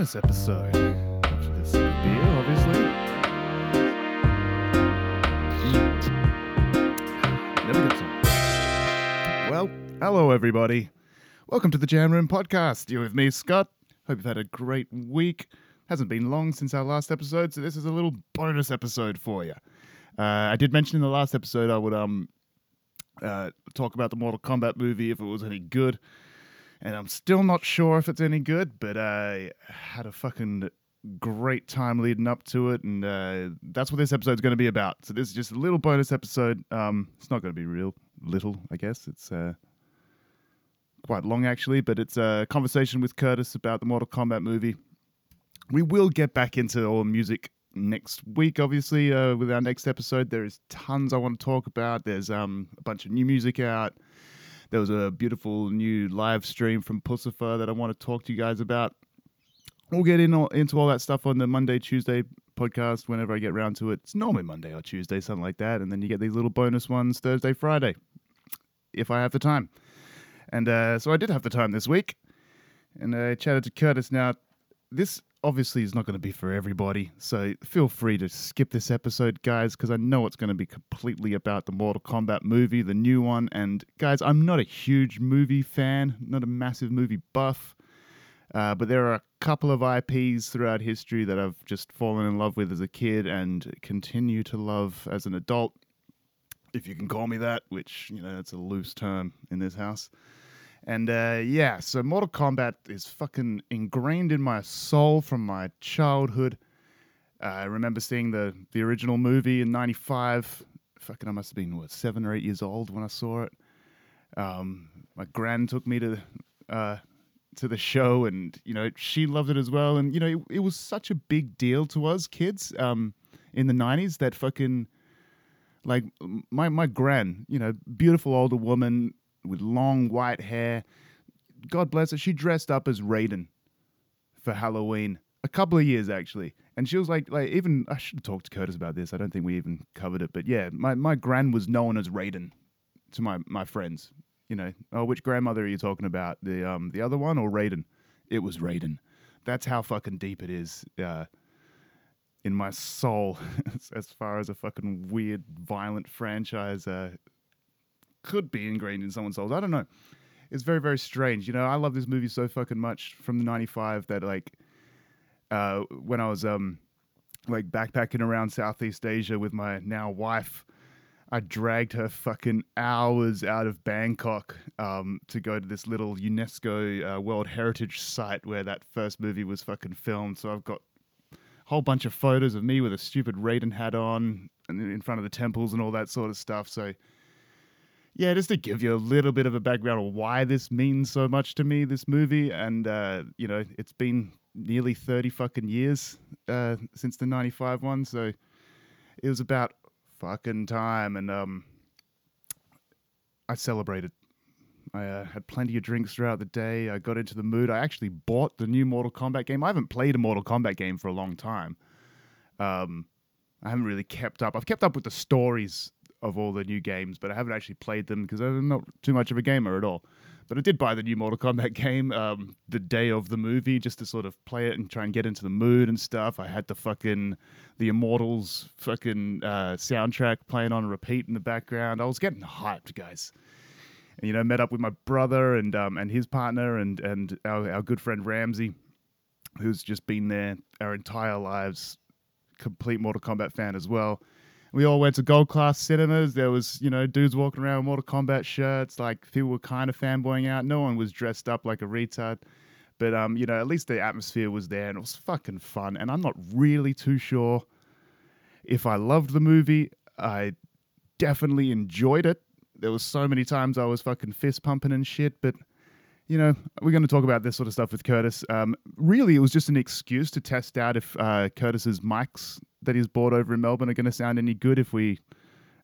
bonus episode. This beer, obviously. Never. Well, hello everybody. Welcome to the Jam Room Podcast. You're with me, Scott. Hope you've had a great week. Hasn't been long since our last episode, so this is a little bonus episode for you. Uh, I did mention in the last episode I would um uh, talk about the Mortal Kombat movie if it was any good, and I'm still not sure if it's any good. But I had a fucking great time leading up to it, and uh, that's what this episode's going to be about. So this is just a little bonus episode. Um, it's not going to be real little, I guess. It's uh, quite long actually, but it's a conversation with Curtis about the Mortal Kombat movie. We will get back into all music next week, obviously, uh, with our next episode. There is tons I want to talk about. There's um, a bunch of new music out. There was a beautiful new live stream from Puscifer that I want to talk to you guys about. We'll get in all, into all that stuff on the Monday, Tuesday podcast whenever I get round to it. It's normally Monday or Tuesday, something like that. And then you get these little bonus ones Thursday, Friday, if I have the time. And uh, so I did have the time this week. And I chatted to Curtis. Now, this obviously is not going to be for everybody. So feel free to skip this episode, guys, because I know it's going to be completely about the Mortal Kombat movie, the new one. And guys, I'm not a huge movie fan, not a massive movie buff. Uh, but there are a couple of IPs throughout history that I've just fallen in love with as a kid and continue to love as an adult, if you can call me that, which, you know, it's a loose term in this house. And uh, yeah, so Mortal Kombat is fucking ingrained in my soul from my childhood. Uh, I remember seeing the the original movie in '95. Fucking, I must have been what seven or eight years old when I saw it. Um, my grand took me to uh, to the show, and you know she loved it as well. And you know it, it was such a big deal to us kids um, in the '90s that fucking like my my gran, you know, beautiful older woman with long white hair. God bless her. She dressed up as Raiden for Halloween a couple of years actually, and she was like, like even I should have talked to Curtis about this. I don't think we even covered it, but yeah, my my gran was known as Raiden to my my friends. You know, oh, which grandmother are you talking about? The um the other one or Raiden? It was Raiden. That's how fucking deep it is. Uh, in my soul, as, far as a fucking weird, violent franchise uh, could be ingrained in someone's souls. I don't know. It's very, very strange. You know, I love this movie so fucking much from the '95 that like, uh, when I was um, like backpacking around Southeast Asia with my now wife, I dragged her fucking hours out of Bangkok um, to go to this little UNESCO uh, World Heritage site where that first movie was fucking filmed. So I've got a whole bunch of photos of me with a stupid Raiden hat on and in front of the temples and all that sort of stuff. So yeah, just to give you a little bit of a background of why this means so much to me, this movie, and uh, you know, it's been nearly thirty fucking years uh, since the '95 one, so it was about fucking time, and um, I celebrated. I uh, had plenty of drinks throughout the day. I got into the mood. I actually bought the new Mortal Kombat game. I haven't played a Mortal Kombat game for a long time. Um, I haven't really kept up. I've kept up with the stories of all the new games, but I haven't actually played them because I'm not too much of a gamer at all. But I did buy the new Mortal Kombat game um, the day of the movie just to sort of play it and try and get into the mood and stuff. I had the fucking the Immortals fucking uh, soundtrack playing on repeat in the background. I was getting hyped, guys. And, you know, met up with my brother and um, and his partner and and our, our good friend Ramsey, who's just been there our entire lives, complete Mortal Kombat fan as well we all went to gold class cinemas. There was, you know, dudes walking around with Mortal Kombat shirts. Like people were kind of fanboying out. No one was dressed up like a retard. But um, you know, at least the atmosphere was there and it was fucking fun. And I'm not really too sure if I loved the movie. I definitely enjoyed it. There was so many times I was fucking fist pumping and shit, but you know, we're going to talk about this sort of stuff with Curtis. Um, really, it was just an excuse to test out if uh, Curtis's mics that he's bought over in Melbourne are going to sound any good if we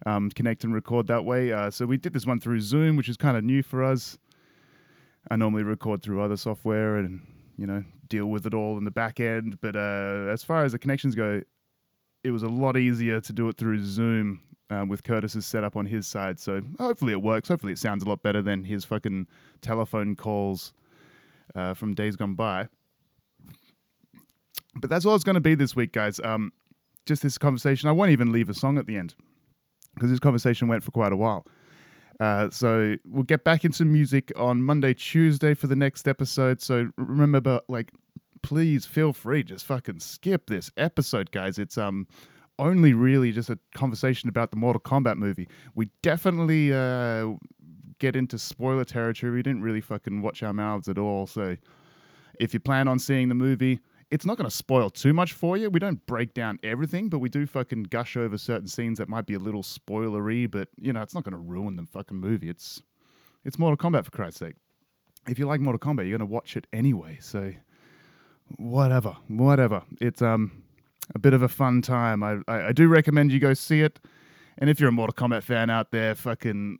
um, connect and record that way. Uh, so we did this one through Zoom, which is kind of new for us. I normally record through other software and you know deal with it all in the back end. But uh, as far as the connections go, it was a lot easier to do it through Zoom um, with Curtis's setup on his side. So hopefully it works. Hopefully it sounds a lot better than his fucking telephone calls uh, from days gone by. but that's all it's going to be this week, guys. Um, just this conversation. I won't even leave a song at the end because this conversation went for quite a while. Uh, so we'll get back into music on Monday, Tuesday for the next episode. So remember, like, please feel free, just fucking skip this episode, guys. It's um only really just a conversation about the Mortal Kombat movie. We definitely uh, get into spoiler territory. We didn't really fucking watch our mouths at all. So if you plan on seeing the movie, it's not going to spoil too much for you. We don't break down everything, but we do fucking gush over certain scenes that might be a little spoilery. But you know, it's not going to ruin the fucking movie. It's it's Mortal Kombat for Christ's sake. If you like Mortal Kombat, you're going to watch it anyway. So whatever, whatever. It's um a bit of a fun time. I, I, I do recommend you go see it. And if you're a Mortal Kombat fan out there, fucking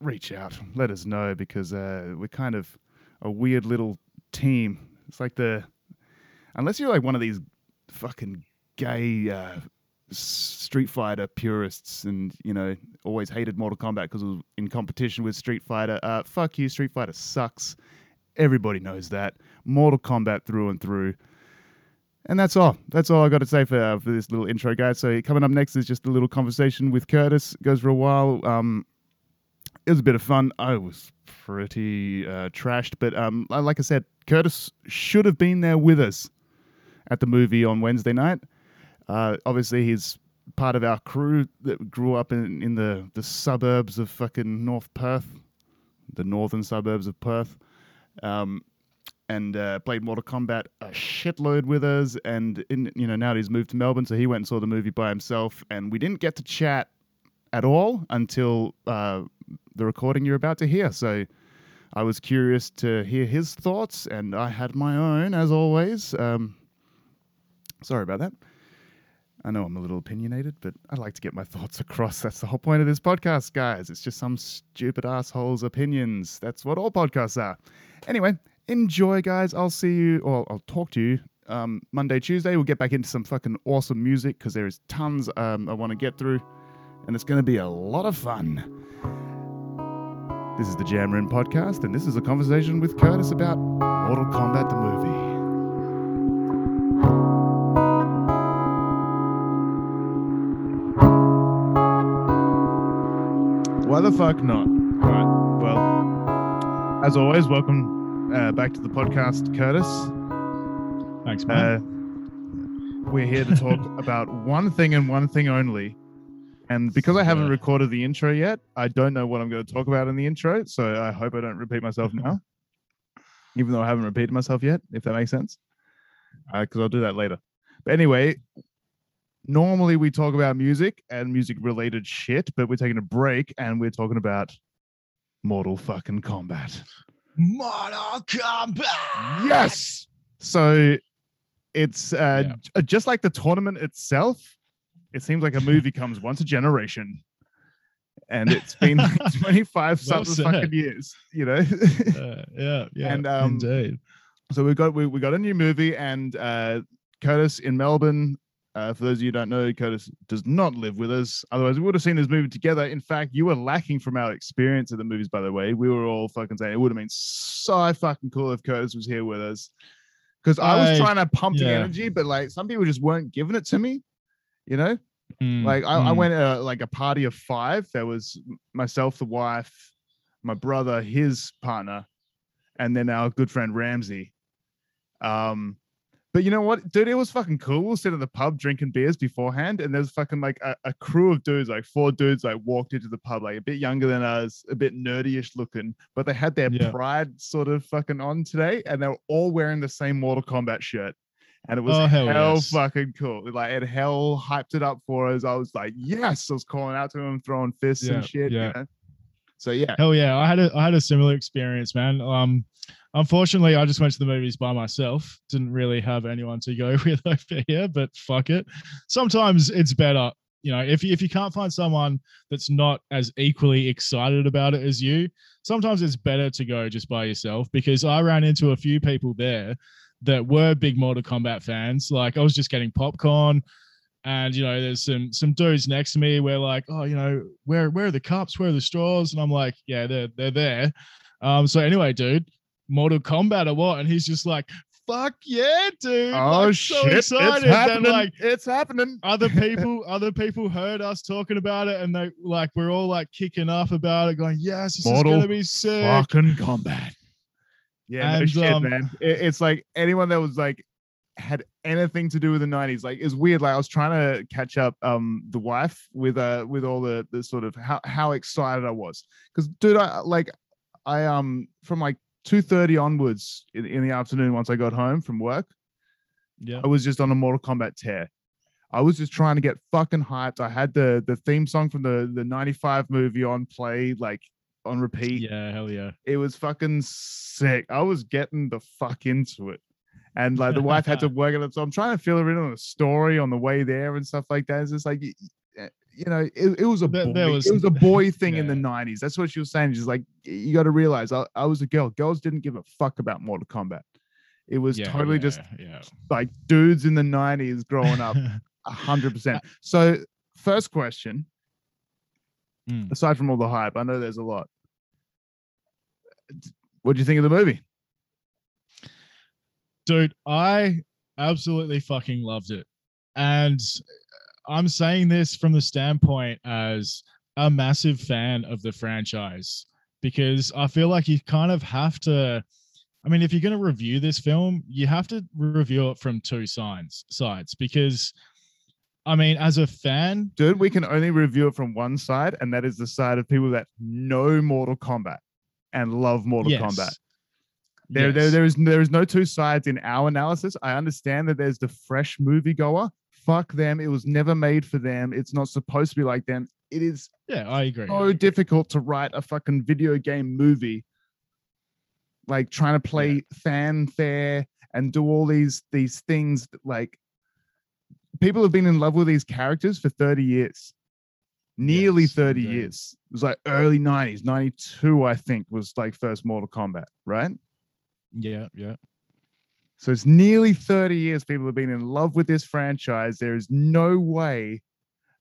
reach out, let us know because uh, we're kind of a weird little team. It's like the unless you're like one of these fucking gay uh, Street Fighter purists and you know always hated Mortal Kombat because it was in competition with Street Fighter. Uh, fuck you, Street Fighter sucks. Everybody knows that. Mortal Kombat through and through. And that's all. That's all I got to say for uh, for this little intro, guys. So coming up next is just a little conversation with Curtis. It goes for a while. Um, it was a bit of fun. I was pretty uh, trashed, but um, like I said, Curtis should have been there with us at the movie on Wednesday night. Uh, obviously, he's part of our crew that grew up in, in the, the suburbs of fucking North Perth, the northern suburbs of Perth. Um, and uh, played Mortal Kombat a shitload with us. And in, you know now he's moved to Melbourne, so he went and saw the movie by himself. And we didn't get to chat at all until uh, the recording you're about to hear. So I was curious to hear his thoughts, and I had my own as always. Um, sorry about that. I know I'm a little opinionated, but I like to get my thoughts across. That's the whole point of this podcast, guys. It's just some stupid asshole's opinions. That's what all podcasts are. Anyway, enjoy, guys. I'll see you, or I'll talk to you um, Monday, Tuesday. We'll get back into some fucking awesome music because there is tons um, I want to get through, and it's going to be a lot of fun. This is the Jam Room podcast, and this is a conversation with Curtis about Mortal Kombat the movie. Why the fuck not? All right. Well, as always, welcome uh, back to the podcast, Curtis. Thanks, man. Uh, we're here to talk about one thing and one thing only. And because I haven't recorded the intro yet, I don't know what I'm going to talk about in the intro. So I hope I don't repeat myself now, even though I haven't repeated myself yet, if that makes sense. Because uh, I'll do that later. But anyway, normally we talk about music and music related shit, but we're taking a break and we're talking about Mortal fucking Kombat. Mortal Kombat. Yes. So it's uh, yeah. just like the tournament itself. It seems like a movie comes once a generation, and it's been like twenty five well something fucking years. You know. uh, yeah. Yeah. And um, indeed. So we got we, we got a new movie, and uh, Curtis in Melbourne uh, for those of you who don't know, Curtis does not live with us. Otherwise, we would have seen this movie together. In fact, you were lacking from our experience of the movies, by the way. We were all fucking saying it would have been so fucking cool if Curtis was here with us. Because I, I, was trying to pump yeah. the energy, but like some people just weren't giving it to me, you know? Mm, like I, mm. I went uh, like a party of five. There was myself, the wife, my brother, his partner, and then our good friend Ramsey. Um, but you know what, dude? It was fucking cool. We'll sit in the pub drinking beers beforehand, and there's fucking like a, a, crew of dudes, like four dudes, like walked into the pub, like a bit younger than us, a bit nerdyish looking, but they had their yeah. pride sort of fucking on today, and they were all wearing the same Mortal Kombat shirt. And it was oh, hell, hell yes. fucking cool. Like it hell hyped it up for us. I was like, yes, I was calling out to him, throwing fists yeah, and shit. Yeah. You know? So yeah. Hell yeah. I had a I had a similar experience, man. Um Unfortunately, I just went to the movies by myself. Didn't really have anyone to go with over here, but fuck it. Sometimes it's better, you know, if you, if you can't find someone that's not as equally excited about it as you, sometimes it's better to go just by yourself because I ran into a few people there that were big Mortal Kombat fans. Like I was just getting popcorn and you know there's some some dudes next to me where like oh you know where where are the cups where are the straws and i'm like yeah they're they're there um so anyway dude Mortal Kombat or what? And he's just like, fuck yeah, dude! Oh like, shit! so excited it's that happening. like it's happening. other people other people heard us talking about it and they like we're all like kicking off about it going yes this Mortal is gonna be sick Fucking combat. Yeah, no shit, um, man. It- it's like anyone that was like had anything to do with the 90s like it's weird like i was trying to catch up um the wife with uh with all the the sort of how how excited i was because dude i like i um from like 2.30 onwards in, in the afternoon once i got home from work yeah I was just on a Mortal Kombat tear. I was just trying to get fucking hyped. I had the the theme song from the the 95 movie on play, like on repeat. yeah hell yeah It was fucking sick. I was getting the fuck into it. And like the wife had to work it up. So I'm trying to fill her in on the story on the way there and stuff like that. It's just like you know, it, it was a boy, there was- it was a boy thing in the 90s. That's what she was saying. She's like, you got to realize I, I was a girl. Girls didn't give a fuck about Mortal Kombat. It was yeah, totally just yeah like dudes in the 90s growing up a hundred percent so first question Mm. aside from all the hype i know there's a lot what do you think of the movie dude i absolutely fucking loved it and i'm saying this from the standpoint as a massive fan of the franchise because i feel like you kind of have to i mean if you're going to review this film you have to review it from two sides sides because i mean as a fan dude we can only review it from one side and that is the side of people that know mortal kombat and love mortal yes. kombat. There, there there is there is no two sides in our analysis. I understand that there's the fresh moviegoer fuck them. It was never made for them. It's not supposed to be like them. It is yeah i agree. so difficult to write a fucking video game movie like trying to play fanfare and do all these these things that, like people have been in love with these characters for 30 years. Nearly Yes, 30 indeed. years. It was like early 90s 92 i think was like first mortal kombat right? Yeah yeah so it's nearly 30 years people have been in love with this franchise. There is no way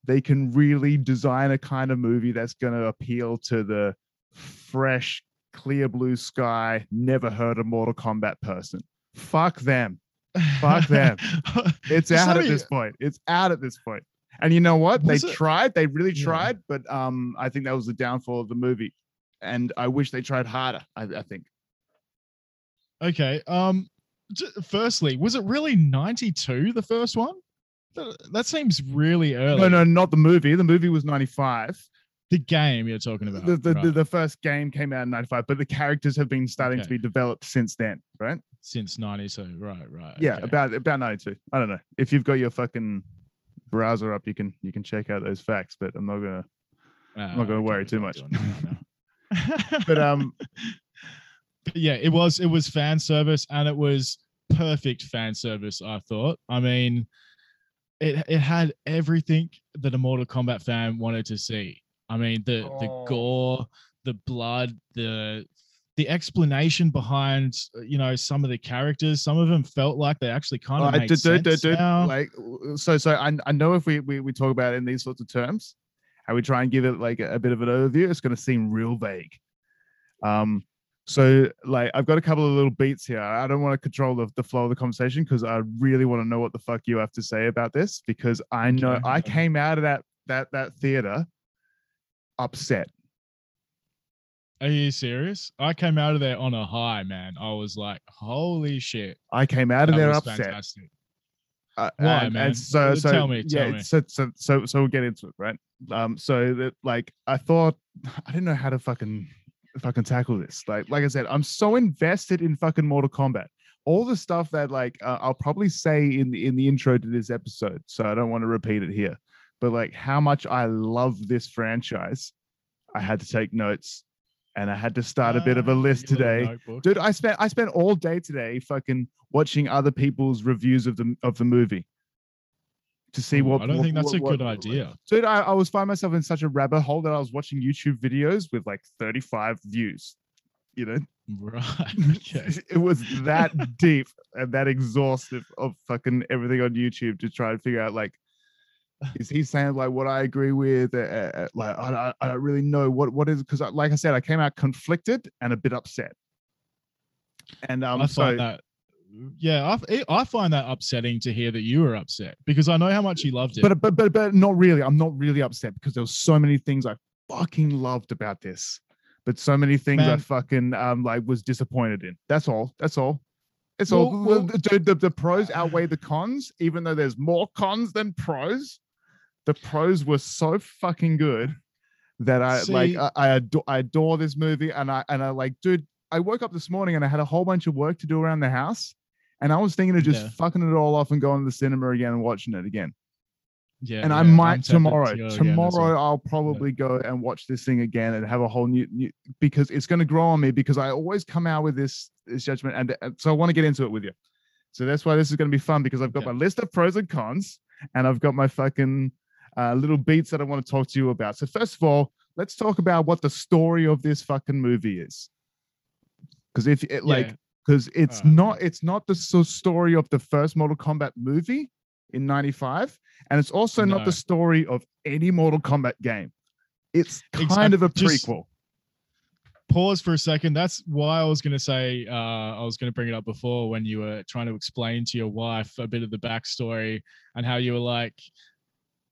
they can really design a kind of movie that's going to appeal to the fresh, clear blue sky, never heard of Mortal Kombat person. Fuck them. Fuck them. It's out let at this point. It's out at this point. And you know what? They it- tried. They really Yeah. tried, but um, I think that was the downfall of the movie. And I wish they tried harder. I, I think. Okay. Um. J- Firstly, was it really ninety-two the first one? That, seems really early. No, no, not the movie. The movie was 95. The game you're talking about. the, the, the, right, the first game came out in 95 but the characters have been starting to be developed since then right since ninety-two. Right. Right. yeah okay. about about 92 i don't know if you've got your fucking browser up you can you can check out those facts but i'm not gonna I'm not gonna okay, worry too much. but um yeah, it was it was fan service and it was perfect fan service. I thought. I mean, it it had everything that a Mortal Kombat fan wanted to see. I mean, the the Oh. gore, the blood, the the explanation behind uh, you know some of the characters. Some of them felt like they actually kind of I made did, sense dude, dude, dude, now. like so so I, I know if we, we we talk about it in these sorts of terms and we try and give it like a, a bit of an overview it's going to seem real vague um so like i've got a couple of little beats here i don't want to control the, the flow of the conversation because i really want to know what the fuck you have to say about this because i know Okay, i came out of that that that theater upset Are you serious? I came out of there on a high, man. I was like, holy shit. i came out of that there upset fantastic. Uh, Why, and, man? And so, so tell me, yeah. tell me. So, so, so, so we'll get into it, right? Um, so that like I thought, I didn't know how to fucking fucking tackle this. Like, like I said, I'm so invested in fucking Mortal Kombat. All the stuff that like uh, I'll probably say in the in the intro to this episode, so I don't want to repeat it here. But like how much I love this franchise, I had to take notes, and I had to start a bit of a Ah, list today dude i spent i spent all day today fucking watching other people's reviews of the of the movie to see what I don't what- think that's what- a good what- idea. dude I, I was finding myself in such a rabbit hole that i was watching youtube videos with like 35 views you know Right. Okay. it was that deep and that exhaustive of fucking everything on youtube to try and figure out like is he saying like what I agree with? Uh, like I, I, don't really know what what is because like I said, I came out conflicted and a bit upset. And um, I so find that yeah, I, I find that upsetting to hear that you were upset because I know how much you loved it. But but but but not really. I'm not really upset because there was so many things I fucking loved about this, but so many things I fucking um like was disappointed in. That's all. That's all. It's Well, all. well- the, the, the pros outweigh the cons, even though there's more cons than pros. The pros were so fucking good that I like. I, I adore. I adore this movie, and I and I like, dude. I woke up this morning and I had a whole bunch of work to do around the house, and I was thinking of just Yeah. fucking it all off and going to the cinema again and watching it again yeah, and yeah, I might tomorrow. to go again as Tomorrow, well. I'll probably go and watch this thing again and have a whole new, new because it's going to grow on me because I always come out with this this judgment, and, and so I want to get into it with you. So that's why this is going to be fun because I've got Yeah. my list of pros and cons, and I've got my fucking uh, little beats that I want to talk to you about. So first of all, let's talk about what the story of this fucking movie is, because if it like Yeah. Because it's Alright. not it's not the story of the first Mortal Kombat movie in 95 and it's also not the story of any Mortal Kombat game. It's kind Exact- of a just- prequel. pause for a second. That's why I was going to say, uh, I was going to bring it up before when you were trying to explain to your wife a bit of the backstory and how you were like,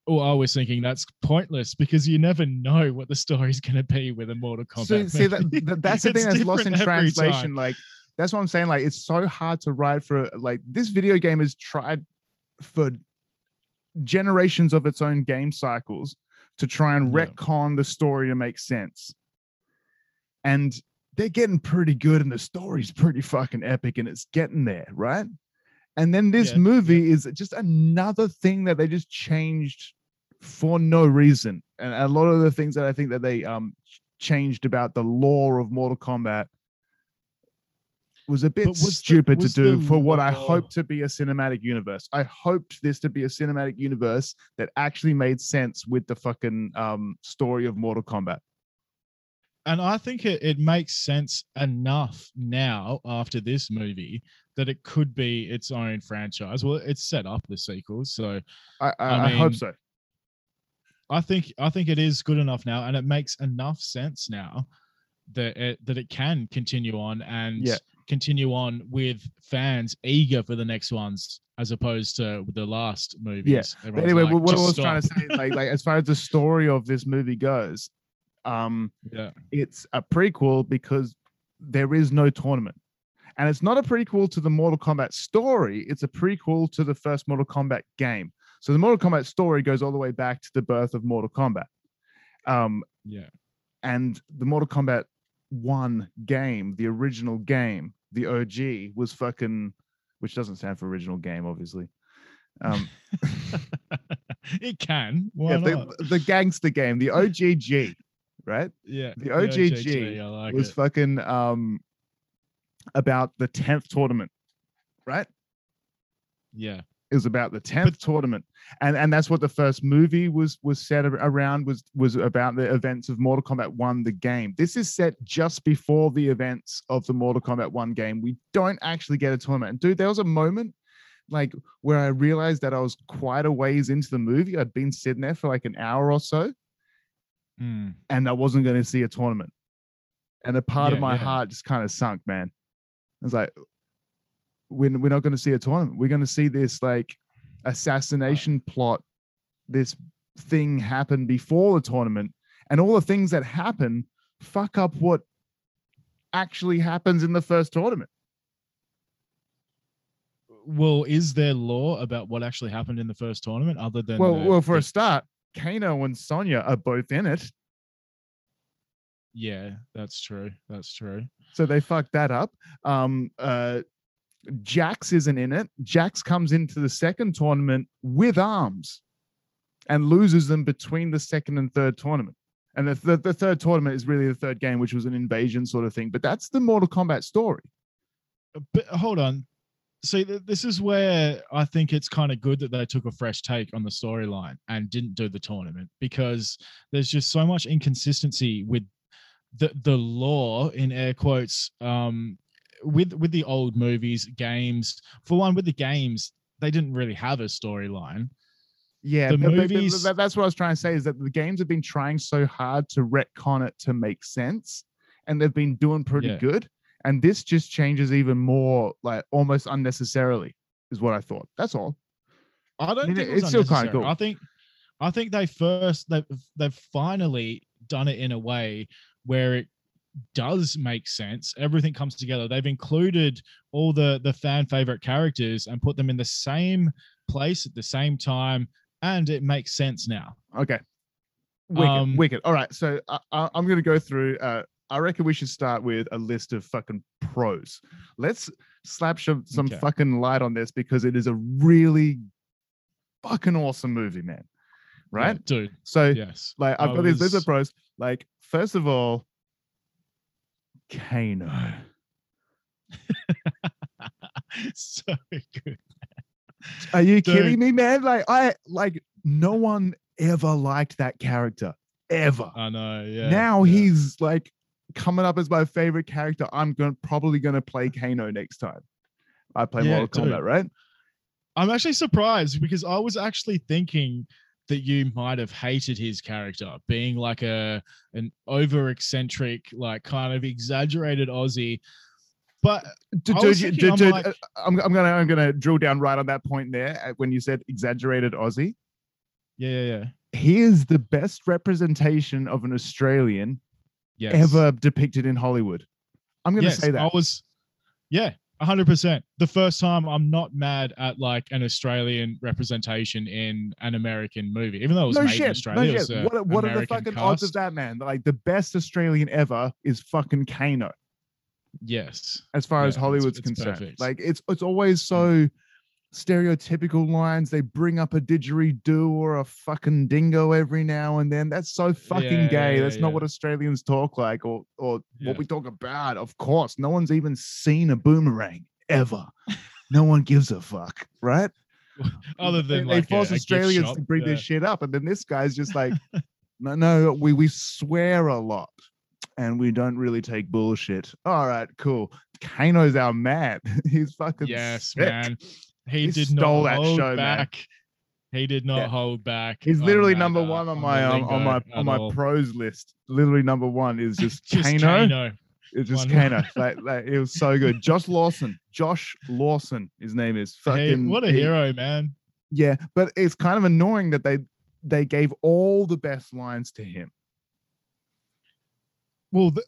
oh, I was thinking that's pointless because you never know what the story's going to be with a Mortal Kombat. So see that, that- that's the thing that's lost in translation. time. Like that's what I'm saying. Like it's so hard to write for like this video game has tried for generations of its own game cycles to try and Yeah. retcon the story to make sense. And they're getting pretty good, and the story's pretty fucking epic, and it's getting there, right? And then this Yeah, yeah. movie is just another thing that they just changed for no reason. And a lot of the things that I think that they um changed about the lore of Mortal Kombat was a bit was stupid was to do the for what I hoped to be a cinematic universe. I hoped this to be a cinematic universe that actually made sense with the fucking um story of Mortal Kombat. and I think it, it makes sense enough now after this movie that it could be its own franchise. Well, it's set up the sequels, so I I, I I hope so. I think I think it is good enough now, and it makes enough sense now that it that it can continue on and Yeah. Continue on with fans eager for the next ones, as opposed to the last movies. But Everyone's anyway, like, what I "Just was trying to stop." say, like, like as far as the story of this movie goes, um, yeah, it's a prequel because there is no tournament. And it's not a prequel to the Mortal Kombat story, it's a prequel to the first Mortal Kombat game. So the Mortal Kombat story goes all the way back to the birth of Mortal Kombat. Um, yeah, and the Mortal Kombat 1 game, the original game, the OG, was fucking, which doesn't stand for original game, obviously. Um, it can. Why yeah, not? the, the gangster game, the OGG, right? yeah, the OGG I like was it. fucking um about the 10th tournament right yeah, was about the 10th tournament and and that's what the first movie was was set around was was about the events of mortal kombat 1 the game this is set just before the events of the mortal kombat 1 game we don't actually get a tournament and dude there was a moment like where i realized that i was quite a ways into the movie i'd been sitting there for like an hour or so Mm. and I wasn't going to see a tournament. And a part of my yeah. heart just kind of sunk, man. I was like, we're, we're not going to see a tournament. We're going to see this like assassination plot, this thing happen before the tournament, and all the things that happen fuck up what actually happens in the first tournament. Well, is there lore about what actually happened in the first tournament other than Well, the- well, for the- a start, Kano and Sonya are both in it, yeah, that's true. That's true. so they fucked that up. Um, uh, Jax isn't in it. Jax comes into the second tournament with arms and loses them between the second and third tournament. And the, the, the third tournament is really the third game, which was an invasion sort of thing. But that's the Mortal Kombat story. But hold on. See, th- this is where I think it's kind of good that they took a fresh take on the storyline and didn't do the tournament because there's just so much inconsistency with the the lore in air quotes um with with the old movies games for one with the games they didn't really have a storyline Yeah, The movies- that's what I was trying to say is that the games have been trying so hard to retcon it to make sense, and they've been doing pretty Yeah. good. and this just changes even more, like almost unnecessarily, is what I thought. That's all. I don't mean, think it- it it's still kinda cool. I think I think they first they've they've finally done it in a way where it does make sense. Everything comes together. They've included all the the fan favorite characters and put them in the same place at the same time, and it makes sense now. Okay. Wicked, Um, wicked. All right. So I, I, I'm going to go through. Uh, I reckon we should start with a list of fucking pros. Let's slap some, some Okay. fucking light on this because it is a really fucking awesome movie, man. Right? Yeah, dude. So, Yes. like, I've I got these list of pros. Like, first of all, Kano. so good. Are you Dude. kidding me, man? Like, I like no one ever liked that character ever. I know. Yeah. now yeah. he's like coming up as my favorite character. I'm going probably going to play Kano next time. I play Yeah, Mortal dude. Kombat, right? I'm actually surprised because I was actually thinking that you might have hated his character being like a an over eccentric, like kind of exaggerated Aussie. But D- I Dude, thinking, dude, I'm dude, like- uh, I'm, I'm gonna I'm gonna drill down right on that point there uh, when you said exaggerated Aussie. yeah, yeah, yeah. He is the best representation of an Australian Yes. ever depicted in Hollywood. I'm gonna yes, say that. I was yeah, hundred percent. The first time I'm not mad at like an Australian representation in an American movie, even though it was no made in Australia. no shit. What, are- what are the fucking odds of that, man? Like the best Australian ever is fucking Kano. Yes. as far Yeah, as it's- Hollywood's it's concerned. perfect. Like it's it's always so stereotypical lines. They bring up a didgeridoo or a fucking dingo every now and then. That's so fucking Yeah, gay. yeah, That's not what Australians talk like or or Yeah. what we talk about. Of course, no one's even seen a boomerang ever. no one gives a fuck, right? Other than they, like a- force Australians shop, to bring yeah. this shit up, and then this guy's just like, no, no, we we swear a lot, and we don't really take bullshit. All right, cool. Kano's our man. He's fucking Yes, sick. man. He, He did stole not that hold show, man. back. He did not Yeah. hold back. He's literally that, number uh, one on the my um, on my on my all. pros list. Literally number one is just, Just Kano. Kano. It's just Kano. like, like it was so good. Josh Lawson. Josh Lawson. His name is Hey, fucking. what a he- hero, man. Yeah, but it's kind of annoying that they they gave all the best lines to him. Well, th-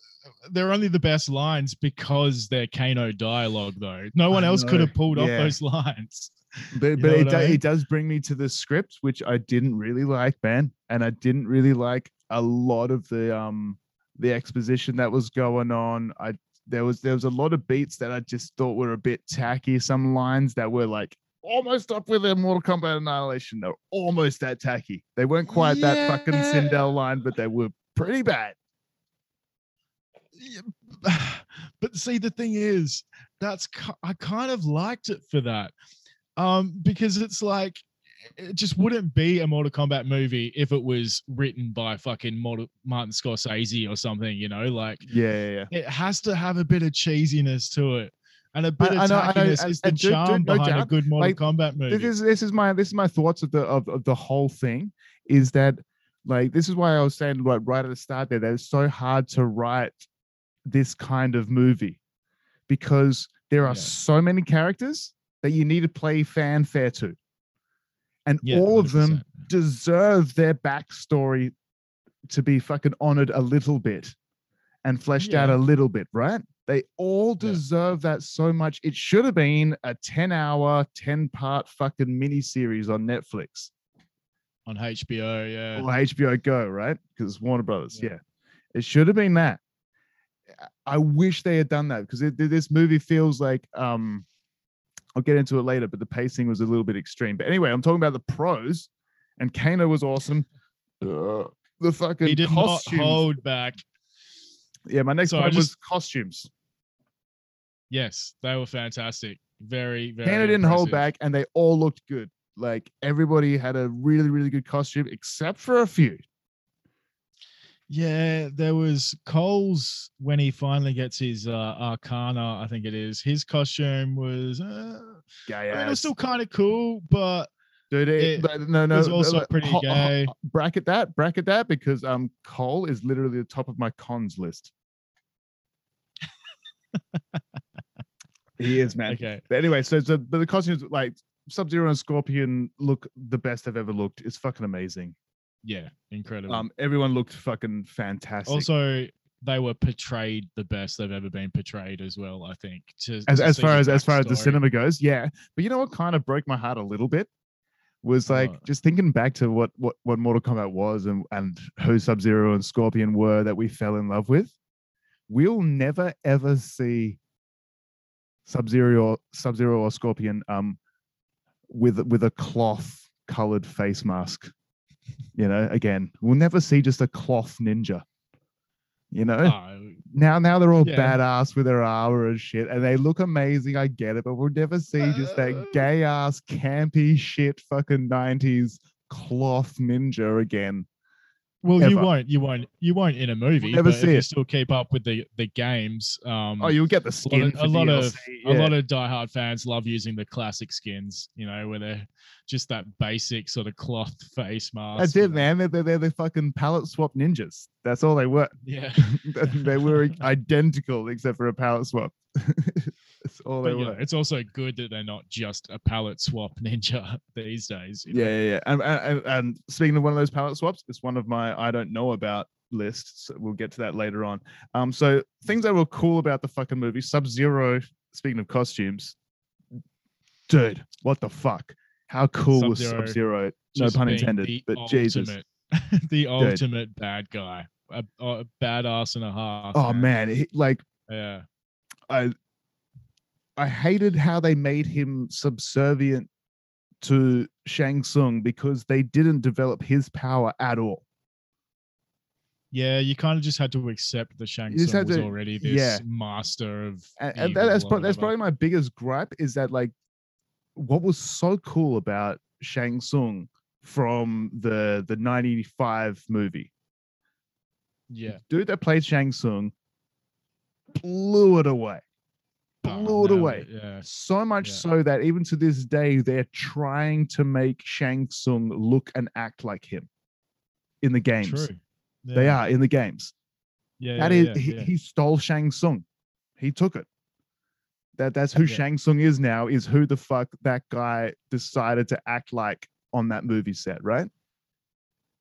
they're only the best lines because they're Kano dialogue, though. No one I else could have pulled off those lines. But You but it, I mean? it does bring me to the script, which I didn't really like, man, and I didn't really like a lot of the um the exposition that was going on. I there was there was a lot of beats that I just thought were a bit tacky. Some lines that were like almost up with their Mortal Kombat Annihilation. They're almost that tacky. They weren't quite that fucking Yeah. Sindel line, but they were pretty bad. Yeah, but see the thing is that's i kind of liked it for that um because it's like it just wouldn't be a mortal kombat movie if it was written by fucking Mortal, martin scorsese or something you know like Yeah, yeah, yeah. it has to have a bit of cheesiness to it and a bit I of know, I know, tackiness and- is the and dude- dude, charm no behind a good mortal like, kombat movie this is this is my this is my thoughts of the of, of the whole thing is that like this is why I was saying like right at the start there that it's so hard to write this kind of movie because there are Yeah. so many characters that you need to play fanfare to and Yeah, all of them 100%. deserve their backstory to be fucking honored a little bit and fleshed out a little bit, right? They all Yeah. deserve that so much. It should have been a 10 hour, 10 part fucking mini series on Netflix on hbo yeah or HBO Go, right? Because it's Warner Brothers. Yeah. Yeah. It should have been that. I wish they had done that because this movie feels like um I'll get into it later, but the pacing was a little bit extreme. But anyway, I'm talking about the pros, and Kano was awesome. Uh, the fucking he did costumes. not hold back yeah, my next So point was costumes. yes they were fantastic very very Kano didn't hold back, and they all looked good. Like everybody had a really, really good costume, except for a few. Yeah, there was Cole's when he finally gets his uh, Arcana, I think it is. His costume was, uh, Gay I mean, it was still kind of cool, but Dude, it, it but no, no, was also look, pretty ho- ho- gay. bracket that, bracket that, because um, Cole is literally the top of my cons list. he is, man. Okay. But anyway, so so but the costumes like Sub Zero and Scorpion look the best they've ever looked. It's fucking amazing. Yeah, incredible. Um, everyone looked fucking fantastic. also, they were portrayed the best they've ever been portrayed as well. I think. To, as to as far as as far as the cinema goes, yeah. But you know what kind of broke my heart a little bit was like What? just thinking back to what what what Mortal Kombat was and and who Sub Zero and Scorpion were that we fell in love with. We'll never ever see Sub Zero or Sub Zero or Scorpion um with with a cloth colored face mask. You know, again, we'll never see just a cloth ninja. You know, Oh, now now they're all Yeah. badass with their armor and shit, and they look amazing. I get it, but we'll never see just that gay ass campy shit fucking nineties cloth ninja again. Well, you won't, you won't, you won't in a movie. never but if see you it. still keep up with the the games. Um, Oh, you'll get the skin. a for lot of- DLC, a lot of diehard fans love using the classic skins. You know, where they're just that basic sort of cloth face mask. That's it, man. They're, they're, they're the fucking palette swap ninjas. That's all they were. Yeah. they were identical except for a palette swap. That's all But, were. it's also good that they're not just a palette swap ninja these days. you know? Yeah, yeah, yeah. And, and, and speaking of one of those palette swaps, it's one of my I don't know about lists. We'll get to that later on. Um, so things that were cool about the fucking movie, Sub Zero. Speaking of costumes, dude, what the fuck? How cool was Sub-Zero Sub Zero? No pun intended. But Jesus, the ultimate bad guy, a, a badass and a half. oh man, he, like yeah, I, I hated how they made him subservient to Shang Tsung because they didn't develop his power at all. yeah. You kind of just had to accept that Shang Tsung was to- already this yeah. master of. and, and that, that's pro- that's probably my biggest gripe is that like what was so cool about Shang Tsung from the the 95 movie yeah. dude that played Shang Tsung blew it away blew it nailed away Yeah. so much Yeah. so that even to this day they're trying to make Shang Tsung look and act like him in the games True. they are in the games Yeah. That yeah, is, yeah, he, yeah. he stole Shang Tsung. He took it. That that's who Yeah. Shang Tsung is now. Is who the fuck that guy decided to act like on that movie set, right?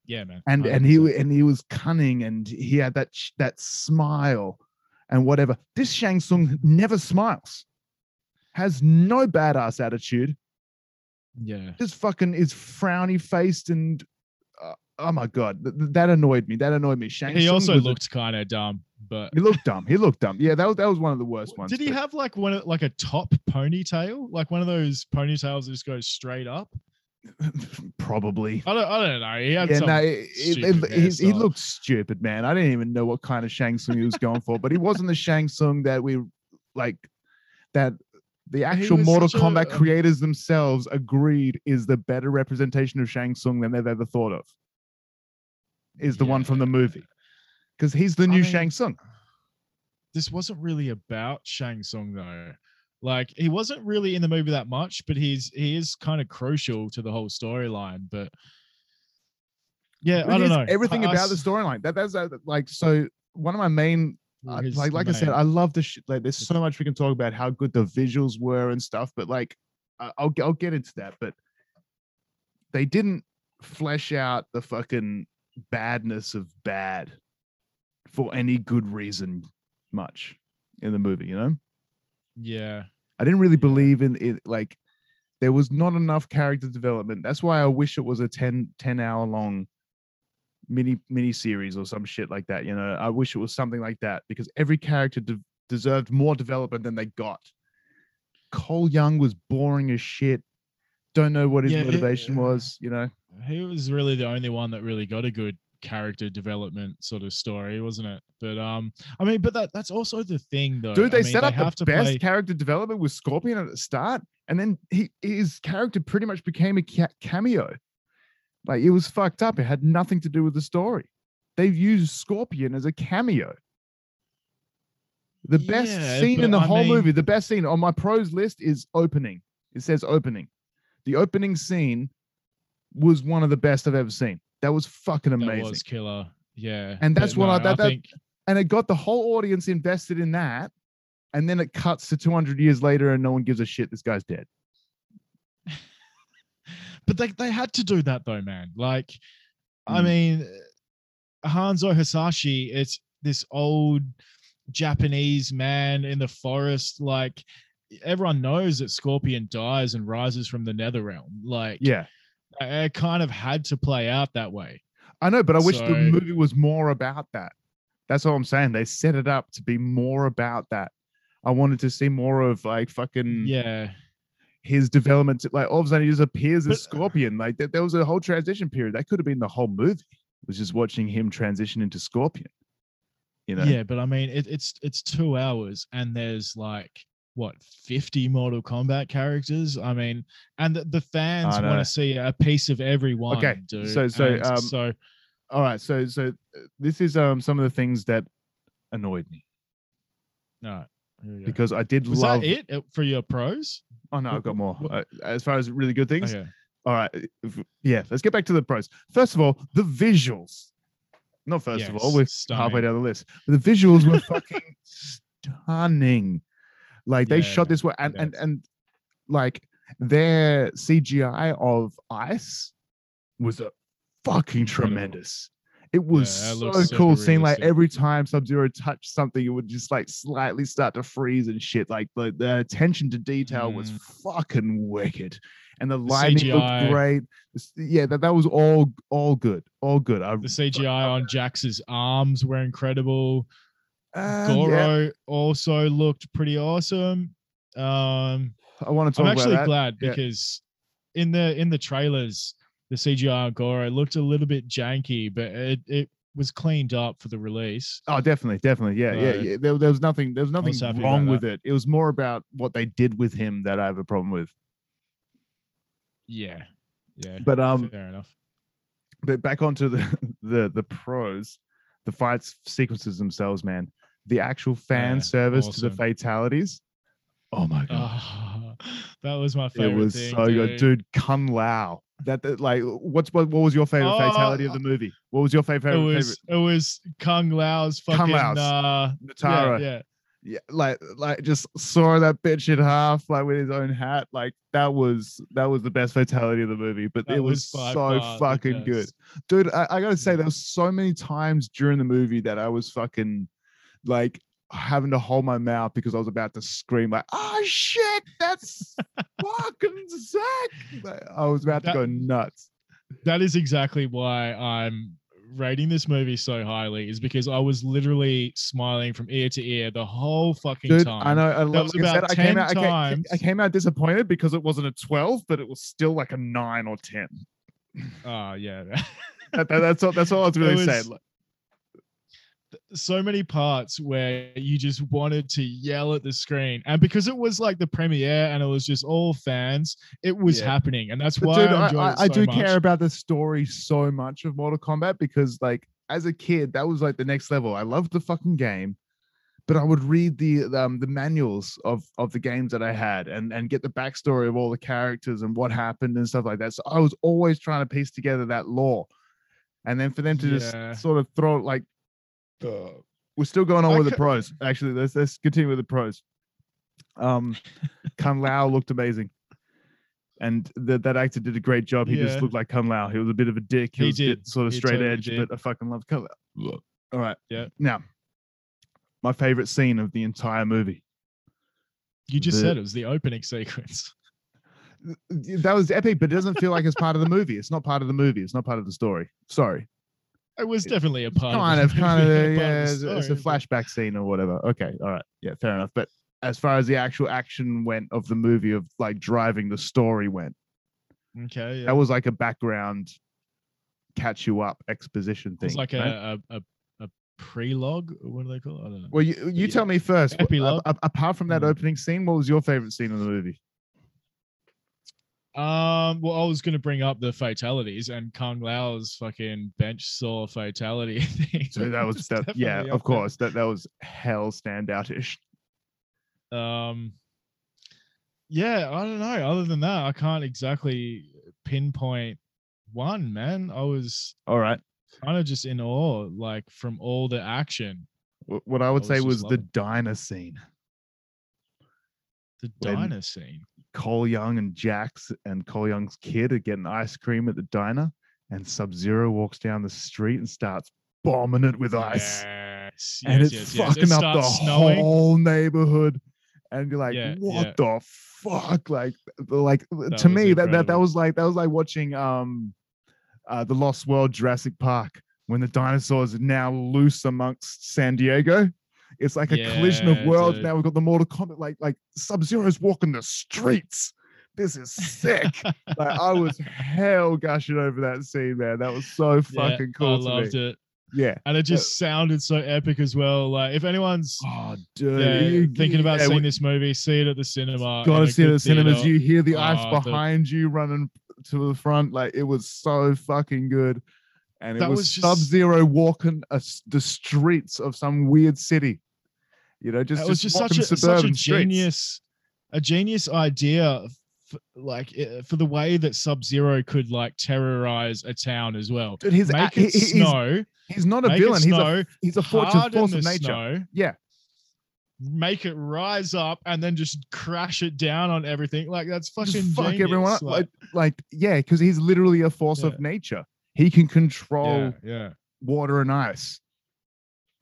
yeah, man. And and he 100%. and he was cunning and he had that that smile and whatever. This Shang Tsung never smiles. Has no badass attitude. yeah. Just fucking is frowny faced and. Uh, oh my god, th- th- that annoyed me. That annoyed me. Shang He Tsung also looked kind of dumb, but he looked dumb. He looked dumb. Yeah, that was that was one of the worst ones. Did he but- have like one of- like a top ponytail, like one of those ponytails that just goes straight up? Probably. I don't, I don't know. He had Yeah, some no, it, it, it- he, he looked stupid, man. I didn't even know what kind of Shang Tsung he was going for, but he wasn't the Shang Tsung that we like. That the actual Mortal Kombat a- creators themselves agreed is the better representation of Shang Tsung than they've ever thought of. Is the one from the movie because he's the I new mean, Shang Tsung. this wasn't really about Shang Tsung though. Like he wasn't really in the movie that much, but he's he is kind of crucial to the whole storyline. But yeah, I don't know everything I- I about the storyline. That that's uh, like so. One of my main I- his like like I said, I love the sh- like. There's so much we can talk about how good the visuals were and stuff, but like, I- I'll I'll get into that. But they didn't flesh out the fucking badness of bad for any good reason much in the movie. You know, yeah, I didn't really believe in it. Like, there was not enough character development. That's why I wish it was a 10, 10 hour long mini mini series or some shit like that. You know, I wish it was something like that because every character de- deserved more development than they got. Cole Young was boring as shit. Don't know what his Yeah, it- motivation was. You know, he was really the only one that really got a good character development sort of story, wasn't it? But um, I mean, but that that's also the thing though. dude, they I mean, set up have the best play- character development with Scorpion at the start, and then he his character pretty much became a ca- cameo. Like it was fucked up. It had nothing to do with the story. They've used Scorpion as a cameo. The best Yeah, scene in the I whole mean- movie, the best scene on my pros list is opening. It says opening. The opening scene was one of the best I've ever seen. That was fucking amazing. that was killer. Yeah, And that's but what I- that- that- think. and it got the whole audience invested in that and then it cuts to 200 years later and no one gives a shit this guy's dead but they they had to do that though, man. Like, I Mm. mean, Hanzo Hasashi, it's this old Japanese man in the forest. Like, everyone knows that Scorpion dies and rises from the Nether Realm. Like, yeah it kind of had to play out that way. i know but i wish the movie was more about that. That's all i'm saying. They set it up to be more about that. I wanted to see more of like fucking Yeah, his development to- like all of a sudden he just appears as But- uh, scorpion. Like th- there was a whole transition period. That could have been the whole movie it was just watching him transition into scorpion you know? Yeah, but I mean, it, it's it's two hours, and there's like what 50 Mortal Kombat characters. I mean, and the, the fans want to see a piece of everyone. Okay, dude. so- so, And um, so all right so so uh, this is um some of the things that annoyed me no. Because i did Was love that it uh, for your pros? oh no i've got more uh, as far as really good things Okay. all right yeah let's get back to the pros first of all the visuals not first of all we're halfway down the list But the visuals were fucking stunning like they Yeah, shot this way I and and and like their cgi of ice was a fucking tremendous it was Yeah, that so cool seeing like every time Sub Zero touched something, it would just like slightly start to freeze and shit. Like the, the attention to detail was Mm. fucking wicked, and the lighting CGI. looked great. Yeah, that, that was all all good, all good. I, The CGI on Jax's arms were incredible. Uh, Goro yeah, also looked pretty awesome. Um, I want to talk. I'm actually that. glad Yeah. because in the in the trailers, the CGI Goro looked a little bit janky, but it it was cleaned up for the release. Oh, definitely, definitely. Yeah, yeah. So- yeah. There, there was nothing. There was nothing was wrong with it. It was more about what they did with him that I have a problem with. Yeah, yeah. But um, fair enough. but back onto the the the pros, the fights sequences themselves, man. The actual fan Yeah, service to the fatalities. Oh my god. Oh, that was my favorite. it was thing. so dude. good, dude. Kung Lao. That, that like, what's what? What was your favorite Oh, fatality of the movie? What was your favorite? It favorite, was it was Kung Lao's fucking Lao's. uh Nitara. yeah, yeah. yeah, like like just saw that bitch in half, like with his own hat. Like that was that was the best fatality of the movie. But That it was, was so fucking good, dude. I, I gotta say, there was so many times during the movie that I was fucking like having to hold my mouth because I was about to scream like, "Oh shit, that's fucking sick!" Like, I was about to go nuts. that is exactly why I'm rating this movie so highly is because I was literally smiling from ear to ear the whole fucking Dude, time. I know. I, like I said, I came 10 out. I came, times. I came out disappointed because it wasn't a twelve, but it was still like a nine or ten. Oh yeah. That, that- that's all. That's all I was really was- saying. Like, so many parts where you just wanted to yell at the screen. And because it was like the premiere and it was just all fans, it was Yeah. happening. And that's But why dude, I I, I, so do much. care about the story so much of Mortal Kombat because, like, as a kid, that was like the next level. I loved the fucking game, but I would read the um the manuals of of the games that I had and and get the backstory of all the characters and what happened and stuff like that. So I was always trying to piece together that lore, and then for them to Yeah. just sort of throw like, uh, we're still going on I with the pros. Actually, let's let's continue with the pros. Um, Kung Lao looked amazing. And that that actor did a great job. He just looked like Kung Lao. He was a bit of a dick. He, He was a bit did. sort of He straight totally edge, did. but I fucking love Kung Lao. All right. Yeah. Now, my favorite scene of the entire movie. You just the- said it was the opening sequence. That was epic, but it doesn't feel like it's part of the movie. It's not part of the movie. It's not part of the story. Sorry. It was definitely a part kind of kind of, yeah. It's, it's a flashback scene or whatever. Okay, all right, yeah, fair enough. But as far as the actual action went of the movie of like driving the story went, Okay. Yeah. that was like a background catch you up exposition thing. It's like right? a, a, a, prelogue. What do they call it? I don't know. well, you, you yeah. tell me first. Epilogue. apart from that Mm. opening scene, what was your favorite scene in the movie? Um, well, I was going to bring up the fatalities and Kung Lao's fucking bench saw fatality thing. So that was that. Yeah, of up there. course. That that was hell standoutish. Um, yeah, I don't know. Other than that, I can't exactly pinpoint one. Man, I was All right. kind of just in awe, like from all the action. What I would I say was was the diner scene. The When- diner scene. Cole Young and Jax and Cole Young's kid are getting ice cream at the diner, and Sub Zero walks down the street and starts bombing it with ice. Yes, and yes, it's yes, yes. It fucking up the snowing. whole neighborhood. And you're like, Yeah, what yeah. the fuck? Like, like to was me, that, that that was like that was like watching um uh the Lost World Jurassic Park when the dinosaurs are now loose amongst San Diego. It's like a collision of worlds. dude. Now we've got the Mortal Kombat, like like Sub Zero's walking the streets. This is sick. like I was hell gushing over that scene, man. That was so Yeah, fucking cool. I to loved me. it. Yeah. And it just sounded so epic as well. Like if anyone's Oh, dude. yeah, you- thinking about yeah, seeing we- this movie, see it at the cinema. gotta see it at the cinemas. You hear the ah, ice Oh, the- behind you running to the front. Like it was so fucking good. And it was, was just- Sub Zero walking a the streets of some weird city. You know, just, That was just such a such a streets. genius, a genius idea. f- like eh, for the way that Sub Zero could like terrorize a town as well. Dude, he's, Make it he- he's, snow. he's not a villain. it He's a he's a force, of nature. snow, Yeah. make it rise up, and then just crash it down on everything. Like that's fucking Just fuck genius. everyone up. Like, like yeah, because he's literally a force Yeah. of nature. He can control yeah, yeah. water and ice.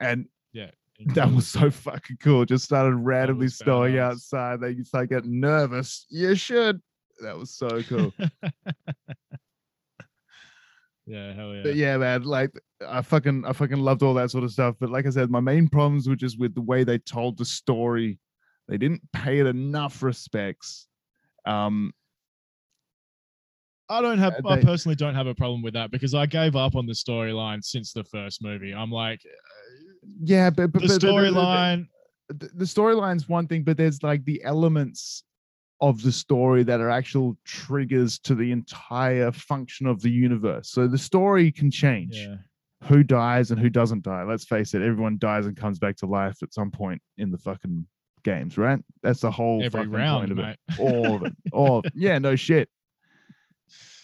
And that was so fucking cool. Just started randomly snowing badass. outside. They you start getting nervous. You should. That was so cool. yeah, hell yeah. But yeah, man, like I fucking I fucking loved all that sort of stuff. But like I said, my main problems were just with the way they told the story. They didn't pay it enough respects. Um, I don't have. Uh, I personally don't have a problem with that because I gave up on the storyline since the first movie. I'm like, yeah, but, but the storyline. the, the storyline's one thing, but there's like the elements of the story that are actual triggers to the entire function of the universe. So the story can change. Yeah, Who dies and who doesn't die. Let's face it, everyone dies and comes back to life at some point in the fucking games, right? That's the whole every fucking round, of mate. it. All of it. All of- yeah, no shit.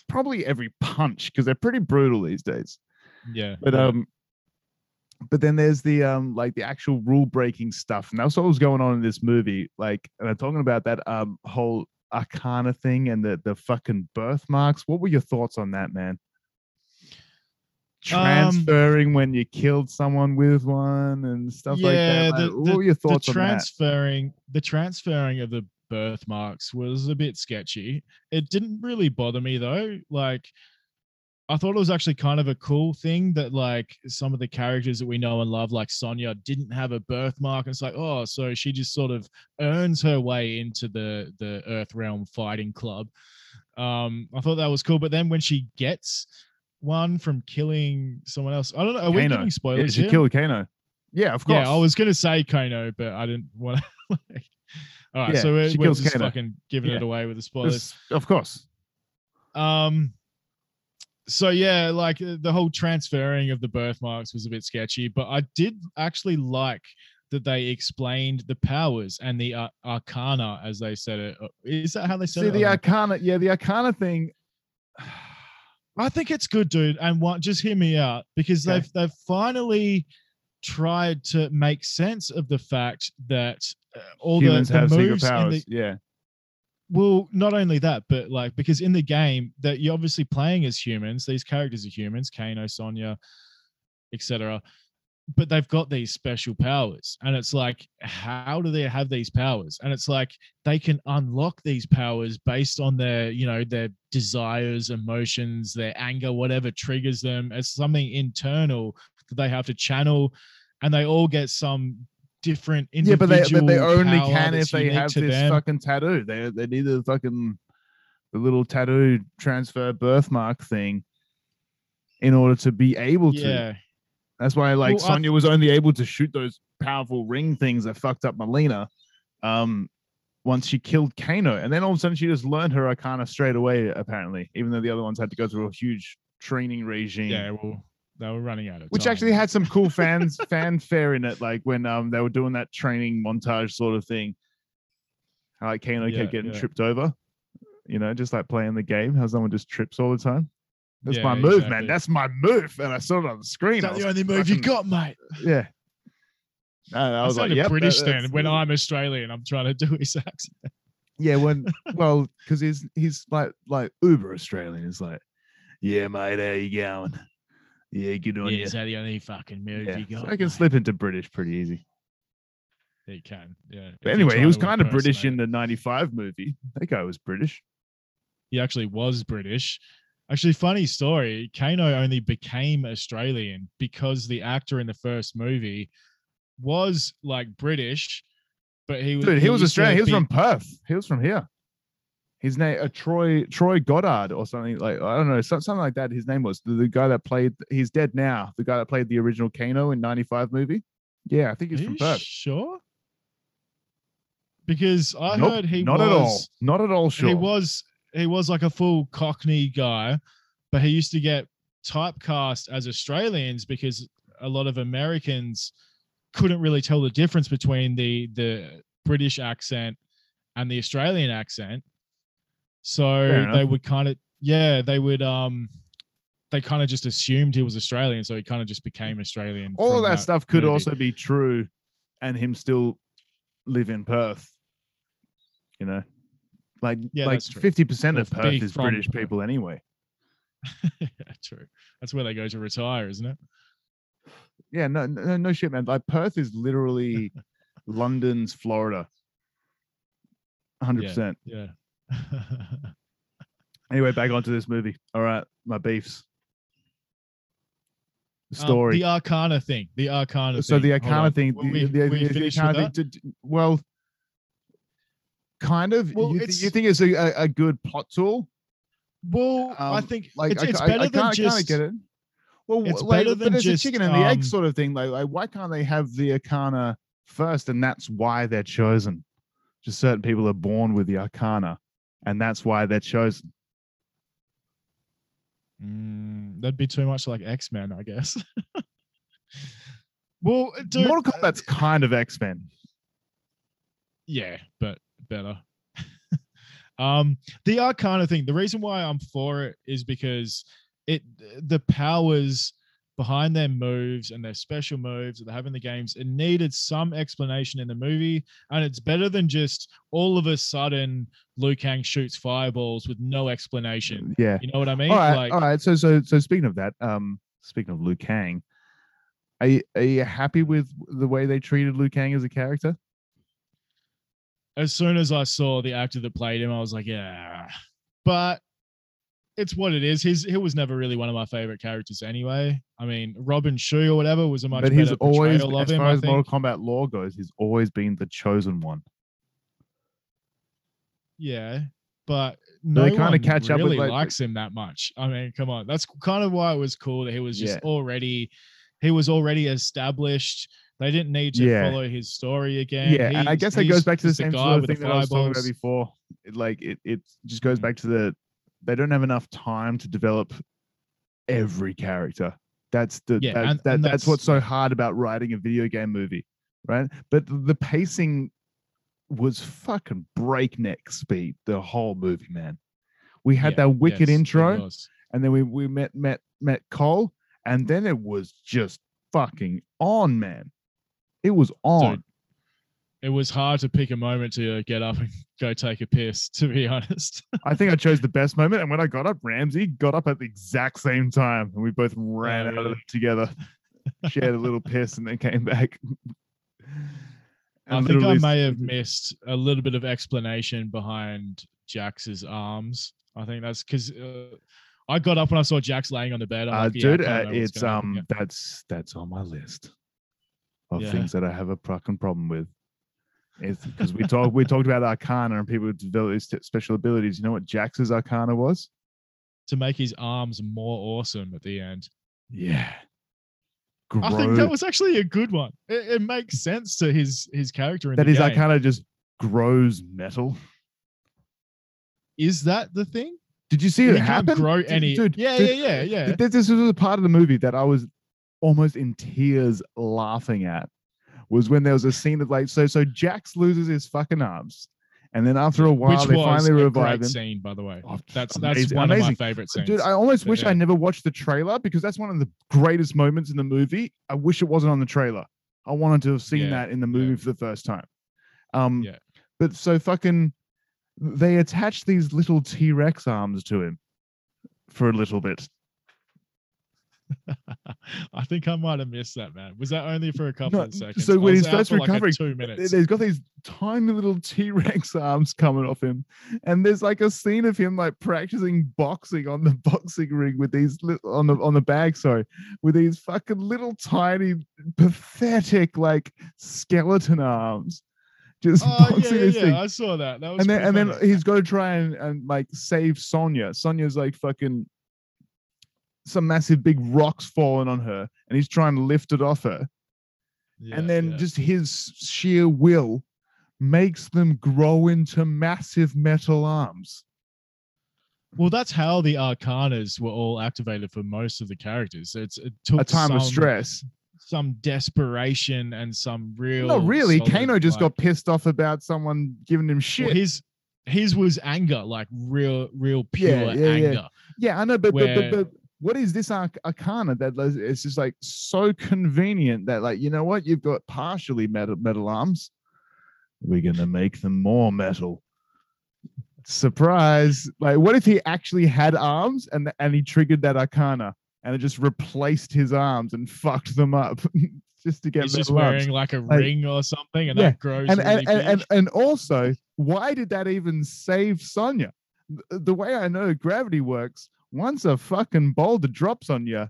Probably every punch because they're pretty brutal these days Yeah, but um but then there's the um like the actual rule breaking stuff and that's what was going on in this movie like and i'm talking about that um whole arcana thing and the the fucking birthmarks what were your thoughts on that man Um, transferring when you killed someone with one and stuff like Yeah, that the- like, what were your thoughts the on that transferring the transferring of the birthmarks was a bit sketchy. It didn't really bother me though. Like I thought it was actually kind of a cool thing that like some of the characters that we know and love, like Sonya, didn't have a birthmark. And it's like, oh, so she just sort of earns her way into the the Earth Realm Fighting Club. Um, I thought that was cool. But then when she gets one from killing someone else, I don't know. Are we Kano. giving yeah, spoilers she here? killed kano yeah of course Yeah, I was gonna say Kano, but I didn't want to. Like... All right, Yeah, so we're, we're just Kano. fucking giving it away with the spoilers. It's- of course Um, so yeah, like uh, the whole transferring of the birthmarks was a bit sketchy, but I did actually like that they explained the powers and the uh, arcana, as they said it. Uh, that how they said see it? See the I don't know. arcana yeah the arcana thing I think it's good, dude. And what, just hear me out because Okay. they've they've finally tried to make sense of the fact that uh, all humans the, the have moves the, yeah well, not only that, but like because in the game that you're obviously playing as humans, these characters are humans, Kano, Sonya, etc. But they've got these special powers, and it's like, how do they have these powers? And it's like they can unlock these powers based on their, you know, their desires, emotions, their anger, whatever triggers them. It's something internal that they have to channel, and they all get some different Yeah, but they but they only can if they have this them. fucking tattoo. They they need the fucking the little tattoo transfer birthmark thing in order to be able to. yeah. That's why like Well, Sonya was only able to shoot those powerful ring things that fucked up Mileena. Um once she killed Kano. And then all of a sudden she just learned her arcana straight away, apparently, even though the other ones had to go through a huge training regime. Yeah, well, they were running out of which time. actually had some cool fans fanfare in it, like when um they were doing that training montage sort of thing. How like Kano Yeah, kept getting yeah. tripped over, you know, just like playing the game. How someone just trips all the time. That's Yeah, my move, man. That's my move, and I saw it on the screen. Is I that the only move you got, mate? Yeah, No, I I, was like, sounded yep, British that's- then when I'm Australian. I'm trying to do his accent. Yeah, when well, because he's he's like like uber Australian. He's like, yeah, mate, how you going? Yeah, good on Yeah, you. is that the only fucking move Yeah, you so got? I can mate? slip into British pretty easy. He can, yeah. But if anyway, he was kind of British in the '95 movie. That guy was British. he actually was British. Actually, funny story. Kano only became Australian because the actor in the first movie was like British, but he was Dude, he was Australian. He was be- from Perth. He was from here. His name, uh, Troy Troy Goddard or something like I don't know, something like that. His name was the, the guy that played. He's dead now. The guy that played the original Kano in '95 movie. Yeah, I think he's Are from Perth. Sure. Because I Nope, heard he not was at all. Not at all sure. he was he was like a full Cockney guy, but he used to get typecast as Australians because a lot of Americans couldn't really tell the difference between the the British accent and the Australian accent. So they would kind of yeah, they would um they kind of just assumed he was Australian, so he kind of just became Australian. all of from that, stuff could movie. also be true, and him still live in Perth. You know, like Yeah, like fifty percent of Perth is British Perth. people anyway. yeah, true. That's where they go to retire, isn't it? Yeah, no, no, no shit, man. Like Perth is literally London's Florida. Hundred percent. Yeah. Anyway, back onto this movie. All right, my beefs. The Um, story. the Arcana thing. The Arcana so thing. the Arcana thing. The- we, the- we the- Arcana thing that? d- d- well, kind of. Well, you, you think it's a, a, good plot tool? Well, I Um, think Like it's, it's I- better I, than just. kinda get it. Well, it's like, better but than it's just, a chicken and the egg um, sort of thing. Like, like, why can't they have the Arcana first, and that's why they're chosen? Just certain people are born with the Arcana, and that's why they're chosen. Mm, that'd be too much like X Men, I guess. well, dude, Mortal Kombat's kind of X Men. yeah, but better. um, the Arcana thing. The reason why I'm for it is because it the powers behind their moves and their special moves that they have in the games. It needed some explanation in the movie, and it's better than just all of a sudden Liu Kang shoots fireballs with no explanation. Yeah. You know what I mean? all right, like, all right. So, so, so speaking of that, um, speaking of Liu Kang, are you, are you happy with the way they treated Liu Kang as a character? as soon as I saw the actor that played him, I was like, yeah. But it's what it is. He was never really one of my favorite characters anyway. I mean, Robin Shou or whatever was a much but better he's always, of as him. far as. Mortal Kombat lore goes, he's always been the chosen one. Yeah, but no they kinda one catch up with, really like, likes him that much. I mean, come on, that's kind of why it was cool that he was just Yeah. already he was already established. They didn't need to Yeah. follow his story again. yeah, and I guess that goes back to the same sort of thing that I was talking about before. It, like it, it just goes Mm. back to the they don't have enough time to develop every character. That's the Yeah, that, and- that, and that's, that's- what's so hard about writing a video game movie, right? But the pacing was fucking breakneck speed the whole movie, man. We had Yeah, that wicked yes, intro, and then we we met met met Cole, and then it was just fucking on, man. It was on. Dude, it was hard to pick a moment to get up and go take a piss, to be honest. I think I chose the best moment, and when I got up, Ramsey got up at the exact same time, and we both ran out of really? it together, shared a little piss, and then came back. I think I may have missed a little bit of explanation behind Jax's arms. I think that's because uh, I got up when I saw Jax laying on the bed. I'm Uh, like, yeah, dude, uh, it's happen, um, that's that's on my list of Yeah. things that I have a fucking problem with. It's because we talked we talked about Arcana and people with develop these special abilities. You know what Jax's Arcana was? to make his arms more awesome at the end. Yeah, I think that was actually a good one. It, it makes sense to his his character in that the his game. Arcana just grows metal. Is that the thing? Did you see it happen? grow any. dude, yeah, dude, yeah, yeah, yeah. Th- This, this was a part of the movie that I was almost in tears laughing at. Was when there was a scene of like so so Jax loses his fucking arms, and then after a while Which they finally revive great him. scene, by the way. Oh, That's amazing- that's one amazing. of my favorite scenes. Dude, I almost But wish I never watched the trailer because that's one of the greatest moments in the movie. I wish it wasn't on the trailer I wanted to have seen Yeah, that in the yeah. movie for the first time. Um, Yeah. but so fucking, they attach these little T Rex arms to him for a little bit. I think I might have missed that, man. Was that only for a couple No, of seconds? so when he starts for like recovering, two minutes. They've got these tiny little T Rex arms coming off him, and there's like a scene of him like practicing boxing on the boxing ring with these on the on the bag, sorry, with these fucking little tiny, pathetic like skeleton arms, just Oh boxing yeah, this yeah. thing. I saw that. That was And then and then he's got to try and, and like save Sonya. Sonya's like fucking some massive big rocks falling on her, and he's trying to lift it off her Yeah, and then yeah. just his sheer will makes them grow into massive metal arms. well, that's how the Arcanas were all activated for most of the characters. It's it took A time of stress. some desperation, and some real. Not really. Kano just like- got pissed off about someone giving him well, shit. his his was anger, like real, real pure Yeah, yeah, yeah. anger. yeah, I know, but, where- but but what is this Arc- Arcana that it's just like so convenient that like you know what you've got partially metal metal arms. We're gonna make them more metal. Surprise! Like, what if he actually had arms and and he triggered that Arcana and it just replaced his arms and fucked them up just to get He's just metal arms? wearing like a Like- ring or something, and Yeah, that grows and really and, and, and and also why did that even save Sonya? The way I know gravity works, once a fucking boulder drops on you,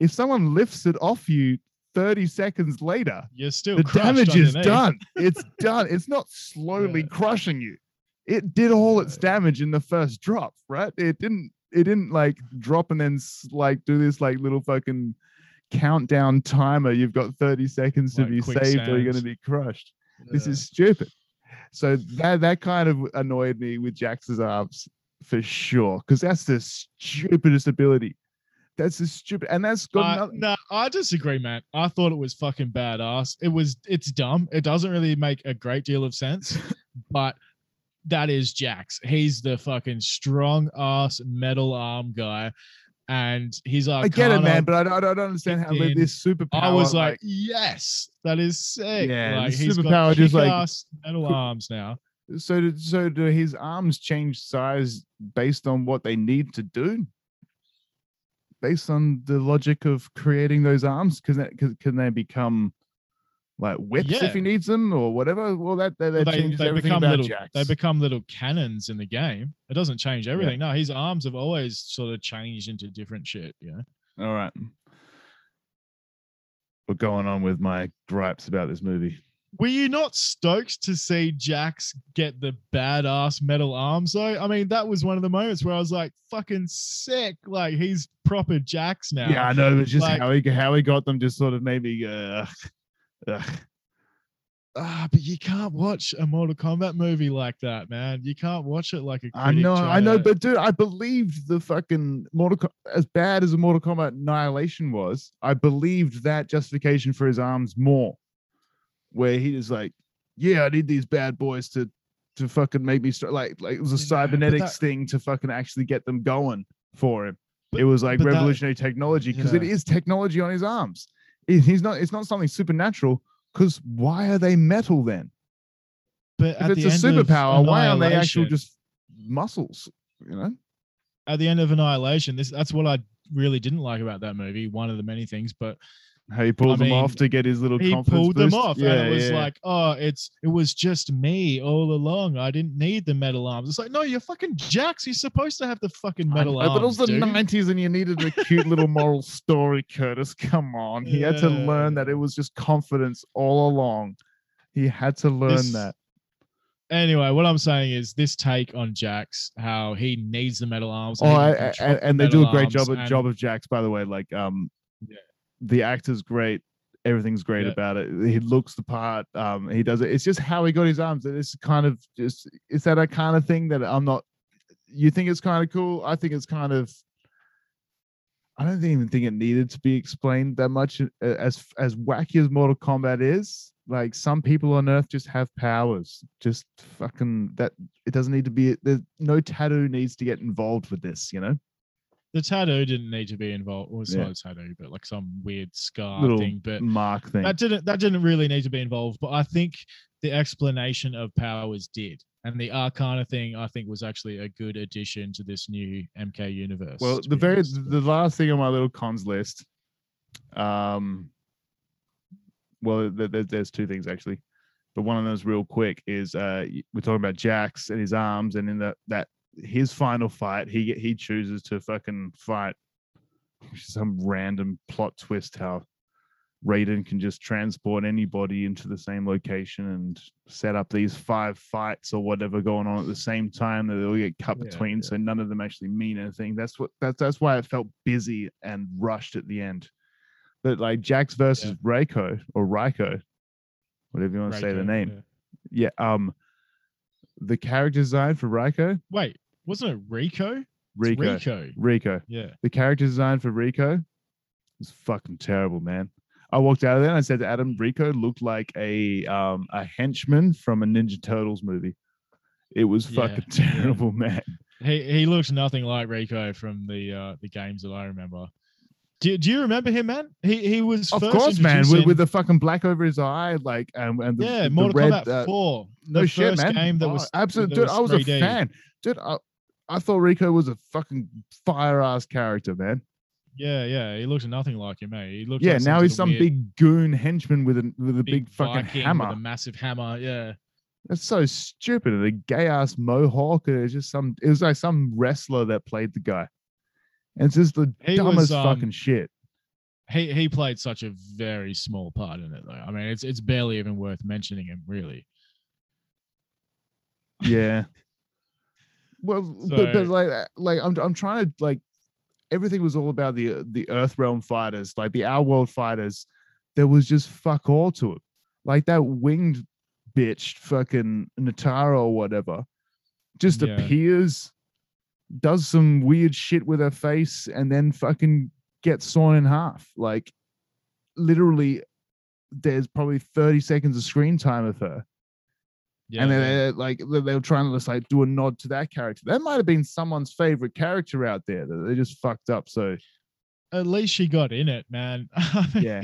if someone lifts it off you 30 seconds later, You're still the damage is done. It's done. It's not slowly Yeah. crushing you. It did all its damage in the first drop, right? It didn't it didn't like drop and then like do this like little fucking countdown timer. You've got 30 seconds to Like be saved or you're going to be crushed this is stupid. So that that kind of annoyed me with Jax's arms for sure, because that's the stupidest ability. That's the stupid, and that's got Uh, no, I disagree, man. I thought it was fucking badass. It was, it's dumb. It doesn't really make a great deal of sense, but that is Jax. He's the fucking strong ass metal arm guy, and he's like, I get it, man, but I don't, I don't understand how in. this superpower. I was like, yes, that is sick. Yeah, like he's superpower just, like, metal arms now. So do, so do his arms change size based on what they need to do? Based on the logic of creating those arms, because that can, can they become like whips Yeah. if he needs them or whatever? Well, that that, that Well, they, changes they everything become about little Jax. they become little cannons in the game. It doesn't change everything. No, his arms have always sort of changed into different shit. Yeah. All right. We're going on with my gripes about this movie. Were you not stoked to see Jax get the badass metal arms though? I mean, that was one of the moments where I was like, fucking sick. Like he's proper Jax now. Yeah, I know. It's just like- how he how he got them just sort of made me. Uh, ugh. Ah, but you can't watch a Mortal Kombat movie like that, man. You can't watch it like a I know, I know, but dude, I believed the fucking Mortal Com- as bad as a Mortal Kombat Annihilation was. I believed that justification for his arms more, where he was like, "Yeah, I need these bad boys to to fucking make me start like like it was a Yeah, cybernetics that- thing to fucking actually get them going for him. But- it was like but that- revolutionary technology because it Yeah. is technology on his arms. He- he's not. It's not something supernatural. Because why are they metal then? but If it's a superpower, why aren't they actual just muscles? You know. at the end of Annihilation, this that's what I really didn't like about that movie. One of the many things, but How he pulls them off to get his little he confidence pulled them boost. off, and it was like, oh, it's it was just me all along. I didn't need the metal arms. It's like, no, you're fucking Jax. You're supposed to have the fucking metal arms. but it was the nineties, and you needed a cute little moral story. Curtis, come on, he had to learn that it was just confidence all along. He had to learn This- that. Anyway, what I'm saying is this take on Jax, how he needs the metal arms. Oh, I, I- and, and they do a great job and- job of Jax, by the way. Like, um, Yeah. The actor's great. Everything's great Yeah. about it. He looks the part. Um, he does it. It's just how he got his arms. It's kind of just. Is that a kind of thing that I'm not? You think it's kind of cool? I think it's kind of. I don't even think it needed to be explained that much. uh, As as wacky as Mortal Kombat is, like some people on Earth just have powers. Just fucking that. It doesn't need to be. There's no tattoo needs to get involved with this. You know. The tattoo didn't need to be involved. Well, it's Yeah. not a tattoo, but like some weird scar Little thing. But Mark thing. that didn't that didn't really need to be involved. But I think the explanation of powers did, and the Arcana thing I think was actually a good addition to this new MK universe. Well, the very honest. the last thing on my little cons list, um, well, th- th- there's two things actually, but one of those real quick is uh, we're talking about Jax and his arms, and in that that his final fight, he he chooses to fucking fight some random plot twist how Raiden can just transport anybody into the same location and set up these five fights or whatever going on at the same time that they'll get cut Yeah, between, yeah. so none of them actually mean anything. That's what that's that's why it felt busy and rushed at the end. But like Jax versus Yeah. Reiko or Raiko, whatever you want to say the name. yeah. Yeah. Um, the character design for Raiko, Wait, wasn't it Rico? It's Rico, Rico. Rico. Yeah. the character design for Rico was fucking terrible, man. I walked out of there and I said to Adam, Rico looked like a um a henchman from a Ninja Turtles movie. It was fucking yeah. terrible, man. He he looks nothing like Rico from the uh the games that I remember. Do, do you remember him, man? He he was Of first course, man, with, with the fucking black over his eye, like um, and the, yeah, the, Mortal red, Kombat uh, Four. no the shit, first man. Game that Oh, was absolutely, that dude. I was a 3D. fan, dude. I, I thought Rico was a fucking fire ass character, man. Yeah, yeah. He looks nothing like him, eh? He looks Yeah, like now he's some weird big goon henchman with a with a big, fucking hammer. a massive hammer. Yeah, That's so stupid. And a gay ass mohawk. And it's just some. It was like some wrestler that played the guy. And it's just the He dumbest was, um, fucking shit. he he played such a very small part in it, though. I mean, it's it's barely even worth mentioning him, really. Yeah. well, but, So- but like uh, like I'm I'm trying to like everything was all about the uh, the Earth Realm fighters, like the Our World fighters. There was just fuck all to it. Like that winged bitch, fucking Nitara or whatever, just Yeah. appears, does some weird shit with her face, and then fucking gets sawn in half. Like literally, there's probably 30 seconds of screen time of her Yeah, and then yeah. like they were trying to just like do a nod to that character. That might have been someone's favorite character out there that they just fucked up. So at least she got in it, man. yeah,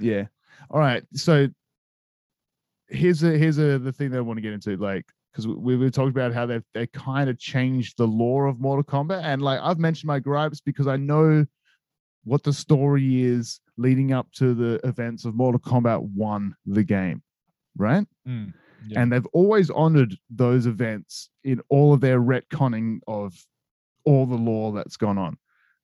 yeah. All right. So here's a here's a the thing that I want to get into, like because we we talked about how they they kind of changed the lore of Mortal Kombat, and like I've mentioned my gripes because I know what the story is leading up to the events of Mortal Kombat One, the game, right? Mm, yeah. and they've always honored those events in all of their retconning of all the lore that's gone on.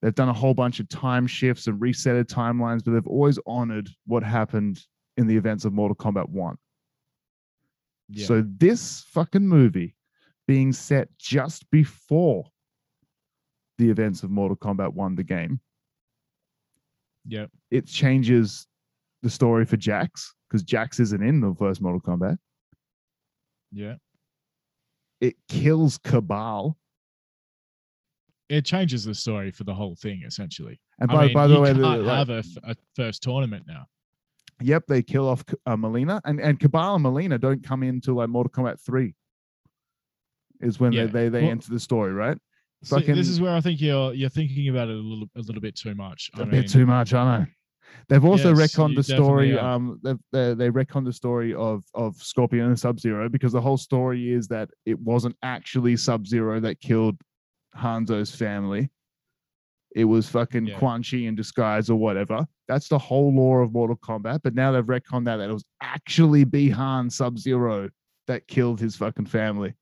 They've done a whole bunch of time shifts and resetted timelines, but they've always honored what happened in the events of Mortal Kombat 1. yeah. So this fucking movie being set just before the events of Mortal Kombat 1, the game, yeah, it changes the story for Jax because Jax isn't in the first Mortal Kombat. yeah. It kills Cabal. It changes the story for the whole thing, essentially. And I by, mean, by the way, the, can't like- have a first tournament now. Yep, they kill off uh, Mileena, and and Cabal and Mileena don't come into like Mortal Kombat Three. Is when Yeah, they they, they well- enter the story, right? See, Fucking- this is where I think you're you're thinking about it a little a little bit too much. I a mean, bit too much, I know. They've also Yes, retconned the story. are. Um, they've, they they retconned the story of of Scorpion and Sub Zero because the whole story is that it wasn't actually Sub Zero that killed Hanzo's family. It was fucking Yeah. Quan Chi in disguise or whatever. That's the whole lore of Mortal Kombat. But now they've retconned that that it was actually Bihan Sub Zero that killed his fucking family.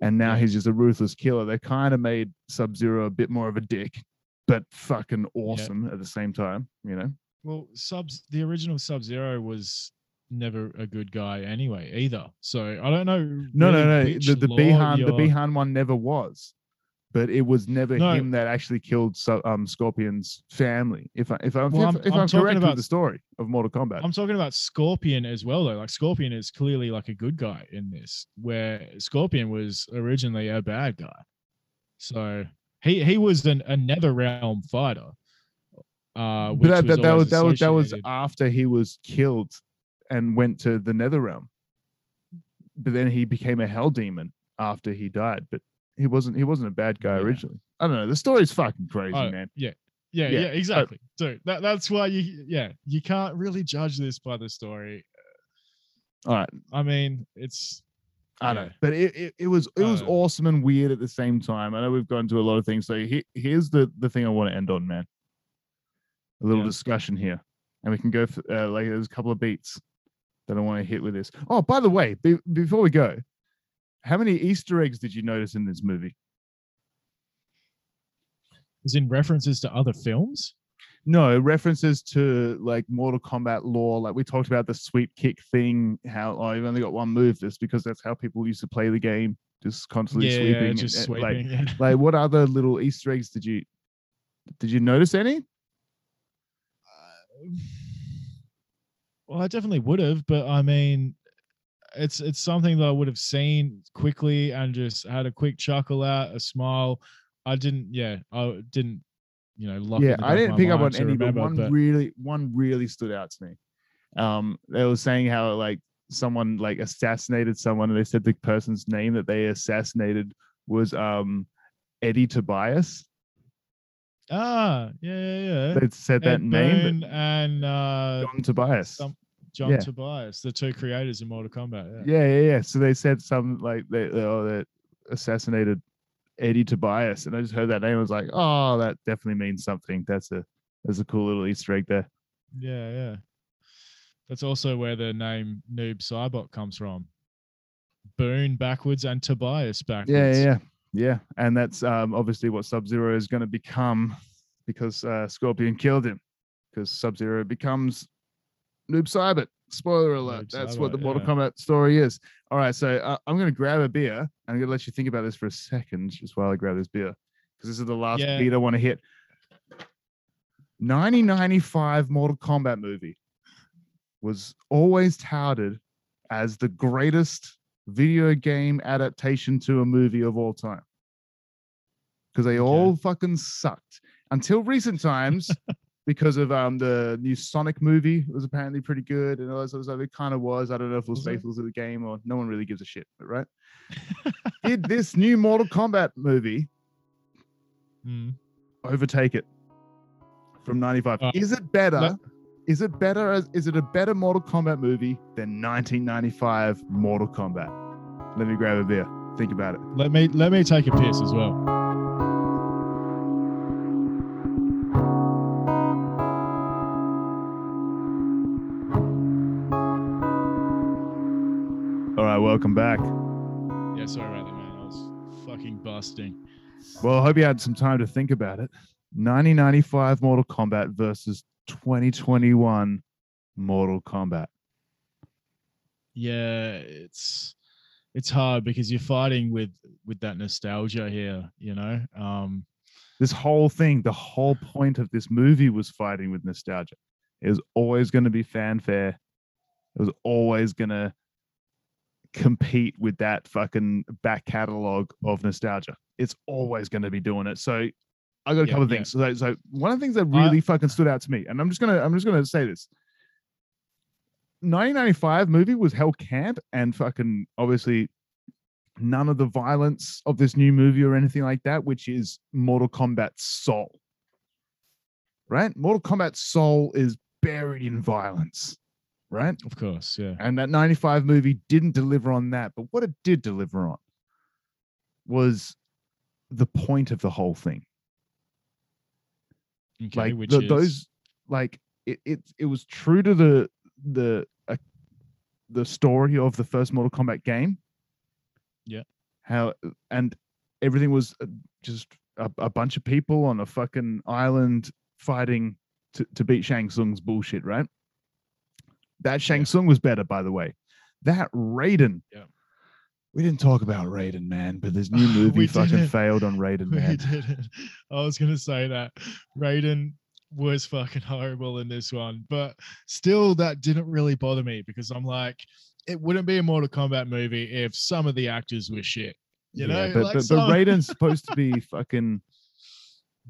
And now Yeah. he's just a ruthless killer. They kind of made Sub Zero a bit more of a dick, but fucking awesome at the same time, you know? Well, subs the original Sub Zero was never a good guy anyway either. So I don't know. No, no, really no. which The, the law Bihan, the Bihan one never was, but it was never No. him that actually killed um Scorpion's family. If I if I'm Well, if, I'm- if I'm I'm, correct about- with the story of Mortal Kombat, I'm talking about Scorpion as well, though. Like Scorpion is clearly like a good guy in this, where Scorpion was originally a bad guy. So he he was an, a Nether Realm fighter. Uh, which but that, that, that was that was that was after he was killed and went to the Nether Realm. But then he became a Hell Demon after he died. But he wasn't he wasn't a bad guy Yeah. originally. I don't know. The story's fucking crazy, Oh, man. Yeah. Yeah, Yeah, yeah, exactly. Dude, that, that's why you yeah, you can't really judge this by the story. All right, I mean, it's I know, but it, it, it was it was Uh, awesome and weird at the same time. I know we've gone into a lot of things. So he, here's the the thing I want to end on, man. A little Yeah. discussion here, and we can go for, uh, like there's a couple of beats that I want to hit with this. Oh, by the way, be, before we go, how many Easter eggs did you notice in this movie? is in references to other films. No references to like Mortal Kombat lore. Like we talked about the sweep kick thing. How oh, you've only got one move. This because that's how people used to play the game, just constantly yeah, sweeping. and- just eh, and, sweeping. Like, yeah. like what other little Easter eggs did you did you notice any? Uh, well, I definitely would have, but I mean, it's it's something that I would have seen quickly and just had a quick chuckle at, a smile. I didn't, yeah, I didn't, you know, yeah, I didn't pick up on any, but one but- really one really stood out to me. Um, they were saying how like someone like assassinated someone, and they said the person's name that they assassinated was um Eddie Tobias. ah, yeah, yeah, yeah. They said that Ed name, Boon and uh, John Tobias. some- John Yeah. Tobias, the two creators in Mortal Kombat. Yeah. Yeah, yeah, yeah. So they said some like they they, oh, they assassinated Eddie Tobias, and I just heard that name. I was like, oh, that definitely means something. That's a that's a cool little Easter egg there. Yeah, yeah. That's also where the name Noob Saibot comes from. Boon backwards and Tobias backwards. Yeah, yeah, yeah, yeah. And that's um, obviously what Sub Zero is going to become because uh, Scorpion killed him. Because Sub Zero becomes Noob Saibot. Spoiler alert. Noob that's what the Mortal yeah. Kombat story is. All right, so uh, I'm going to grab a beer. and I'm going to let you think about this for a second, just while I grab this beer, because this is the last Yeah. beat I want to hit. 1995 Mortal Kombat movie was always touted as the greatest video game adaptation to a movie of all time because they all fucking sucked until recent times because of um the new Sonic movie was apparently pretty good and all that sort of stuff. It kind of was. I don't know if it was Was it? faithful to the game or no one really gives a shit, but right? Did this new Mortal Kombat movie Mm. overtake it from 95? Uh, is it better? let- is it better as is it a better Mortal Kombat movie than 1995 Mortal Kombat? Let me grab a beer. Think about it. Let me let me take a piss as well. Welcome back. Yeah, sorry about that, man. I was fucking busting. Well, I hope you had some time to think about it. 1995 Mortal Kombat versus 2021 Mortal Kombat. Yeah, it's it's hard because you're fighting with with that nostalgia here, you know. Um This whole thing, the whole point of this movie was fighting with nostalgia. It was always going to be fanfare. It was always going to compete with that fucking back catalog of nostalgia. It's always going to be doing it. So I got a Yeah, couple of yeah. things. So, so one of the things that really fucking stood out to me, and I'm just gonna I'm just gonna say this. 1995 movie was hell camp and fucking obviously none of the violence of this new movie or anything like that, which is Mortal Kombat's soul. Right? Mortal Kombat's soul is buried in violence. Right? of course, yeah. And that 95 movie didn't deliver on that. But what it did deliver on was the point of the whole thing. Okay, like which the, is those, like it, it, it was true to the, the, uh, the story of the first Mortal Kombat game. Yeah. How, and everything was uh, just a, a bunch of people on a fucking island fighting to, to beat Shang Tsung's bullshit, right? That Shang Yeah. Tsung was better, by the way. That Raiden. Yeah. We didn't talk about Raiden, man, but this new movie fucking failed on Raiden, we man. didn't. I was gonna say that Raiden was fucking horrible in this one, but still, that didn't really bother me because I'm like, it wouldn't be a Mortal Kombat movie if some of the actors were shit. You know, Yeah, but, like but, some- but Raiden's supposed to be fucking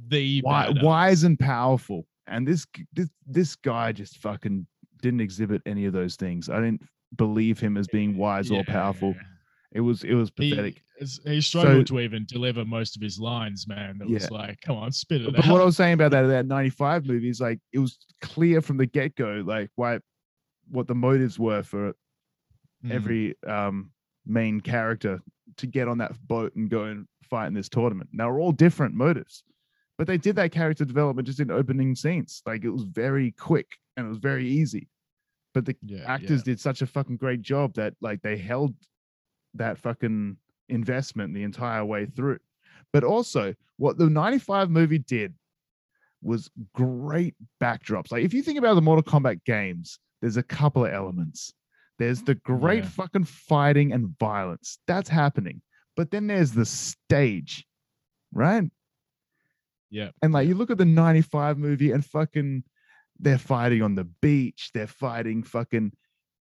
The wi- wise and powerful, and this this this guy just fucking didn't exhibit any of those things. I didn't believe him as being wise or powerful. It was it was pathetic. it's, he struggled So- to even deliver most of his lines, man. It was like, come on, spit it But what I was saying about that that '95 movie is like it was clear from the get go, like why, what the motives were for Mm. every um main character to get on that boat and go and fight in this tournament. Now, are all different motives, but they did that character development just in opening scenes. Like it was very quick and it was very easy. But the yeah, actors did such a fucking great job that like they held that fucking investment the entire way through. But also, what the 95 movie did was great backdrops. Like if you think about the Mortal Kombat games, there's a couple of elements. There's the great Yeah. fucking fighting and violence. That's happening. But then there's the stage, right? Yeah. And like you look at the 95 movie and fucking they're fighting on the beach, they're fighting fucking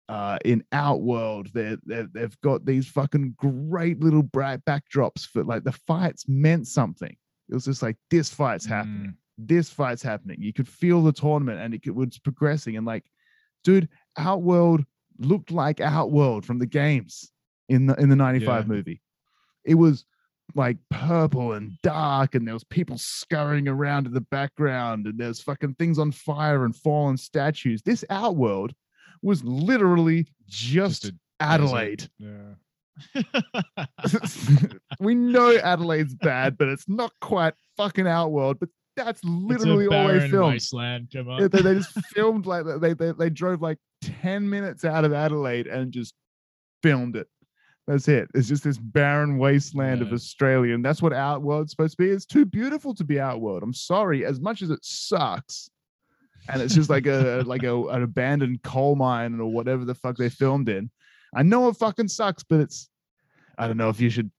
uh in Outworld. They're, they're they've got these fucking great little bright backdrops for like the fights meant something. It was just like this fight's happening. Mm, This fight's happening. You could feel the tournament and it was progressing. And like, dude, Outworld looked like Outworld from the games in the in the 95 Yeah. movie. It was like purple and dark, and there was people scurrying around in the background, and there's fucking things on fire and fallen statues. This Outworld was literally just, just. Adelaide. Yeah. we know Adelaide's bad, but it's not quite fucking Outworld. But that's literally all they filmed. wasteland. Come on. They, they just filmed like they, they they drove like 10 minutes out of Adelaide and just filmed it. That's it. It's just this barren wasteland of Australia. And that's what Outworld's supposed to be. It's too beautiful to be Outworld. I'm sorry. As much as it sucks, and it's just like a like a an abandoned coal mine or whatever the fuck they filmed in. I know it fucking sucks, but it's I don't know if you should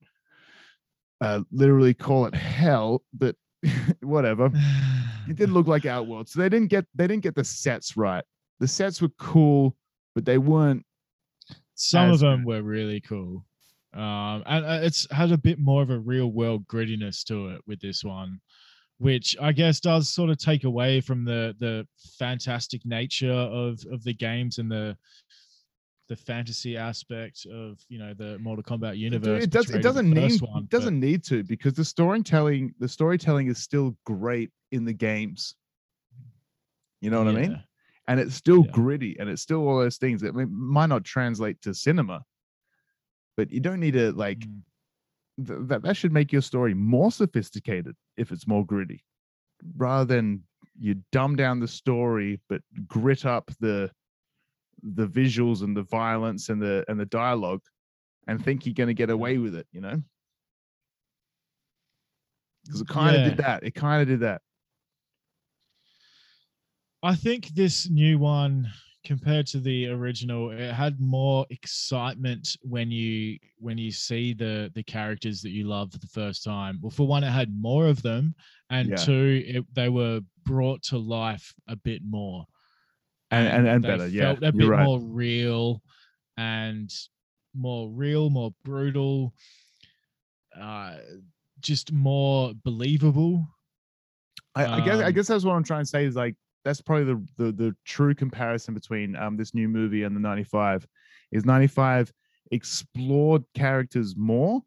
uh literally call it hell, but whatever it did look like Outworld. So they didn't get they didn't get the sets right. The sets were cool, but they weren't. Some as of them were really cool. Um, and uh, it's had a bit more of a real world grittiness to it with this one, which I guess does sort of take away from the the fantastic nature of of the games and the the fantasy aspect of you know the Mortal Kombat universe. it does, it doesn't need. one, it doesn't need to because the storytelling. The storytelling is still great in the games. You know what I mean? And it's still Yeah. gritty, and it's still all those things that may- might not translate to cinema. But you don't need to like Mm. th- that. That should make your story more sophisticated if it's more gritty, rather than you dumb down the story but grit up the the visuals and the violence and the and the dialogue and think you're going to get away with it you know because it kind of Yeah. did that it kind of did that I think this new one compared to the original it had more excitement when you when you see the the characters that you love for the first time. Well for one it had more of them and Yeah. two it, they were brought to life a bit more. And and, and better yeah a you're bit right. more real and more real more brutal uh just more believable. I, I guess I um, guess that's what I'm trying to say is like that's probably the, the the true comparison between um this new movie and the 95 is 95 explored characters more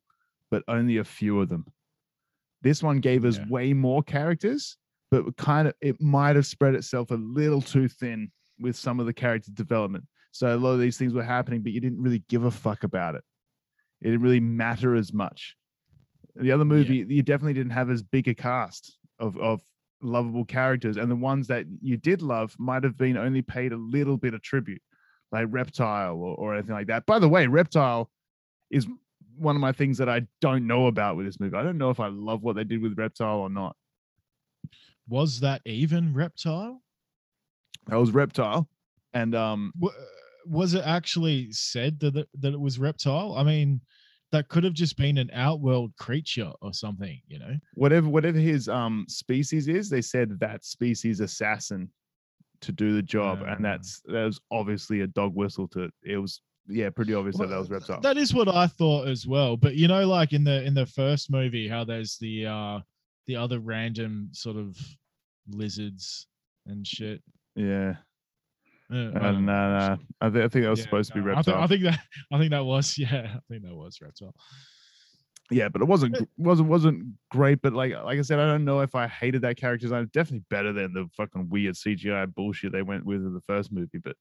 but only a few of them. This one gave us Yeah. way more characters but kind of it might have spread itself a little too thin with some of the character development. So a lot of these things were happening but you didn't really give a fuck about it. It didn't really matter as much. The other movie you definitely didn't have as big a cast of of lovable characters and the ones that you did love might have been only paid a little bit of tribute like reptile or, or anything like that. By the way reptile is one of my things that i don't know about with this movie. I don't know if i love what they did with reptile or not. Was that even reptile? That was reptile and um Wa- was it actually said that it, that it was reptile? I mean, that could have just been an outworld creature or something, you know? whatever whatever his um species is they said that species assassin to do the job Ah. and that's that was obviously a dog whistle to it was yeah pretty obvious that that was Well, reptile That is what I thought as well. But you know, like in the in the first movie, how there's the uh the other random sort of lizards and shit. yeah Uh, I Uh, no, no. I, th- I think that was Yeah, supposed to be no, I, reptile. I think that I think that was yeah, I think that was reptile. yeah, but it wasn't wasn't wasn't great. But like like I said, I don't know if I hated that character design. Definitely better than the fucking weird CGI bullshit they went with in the first movie. But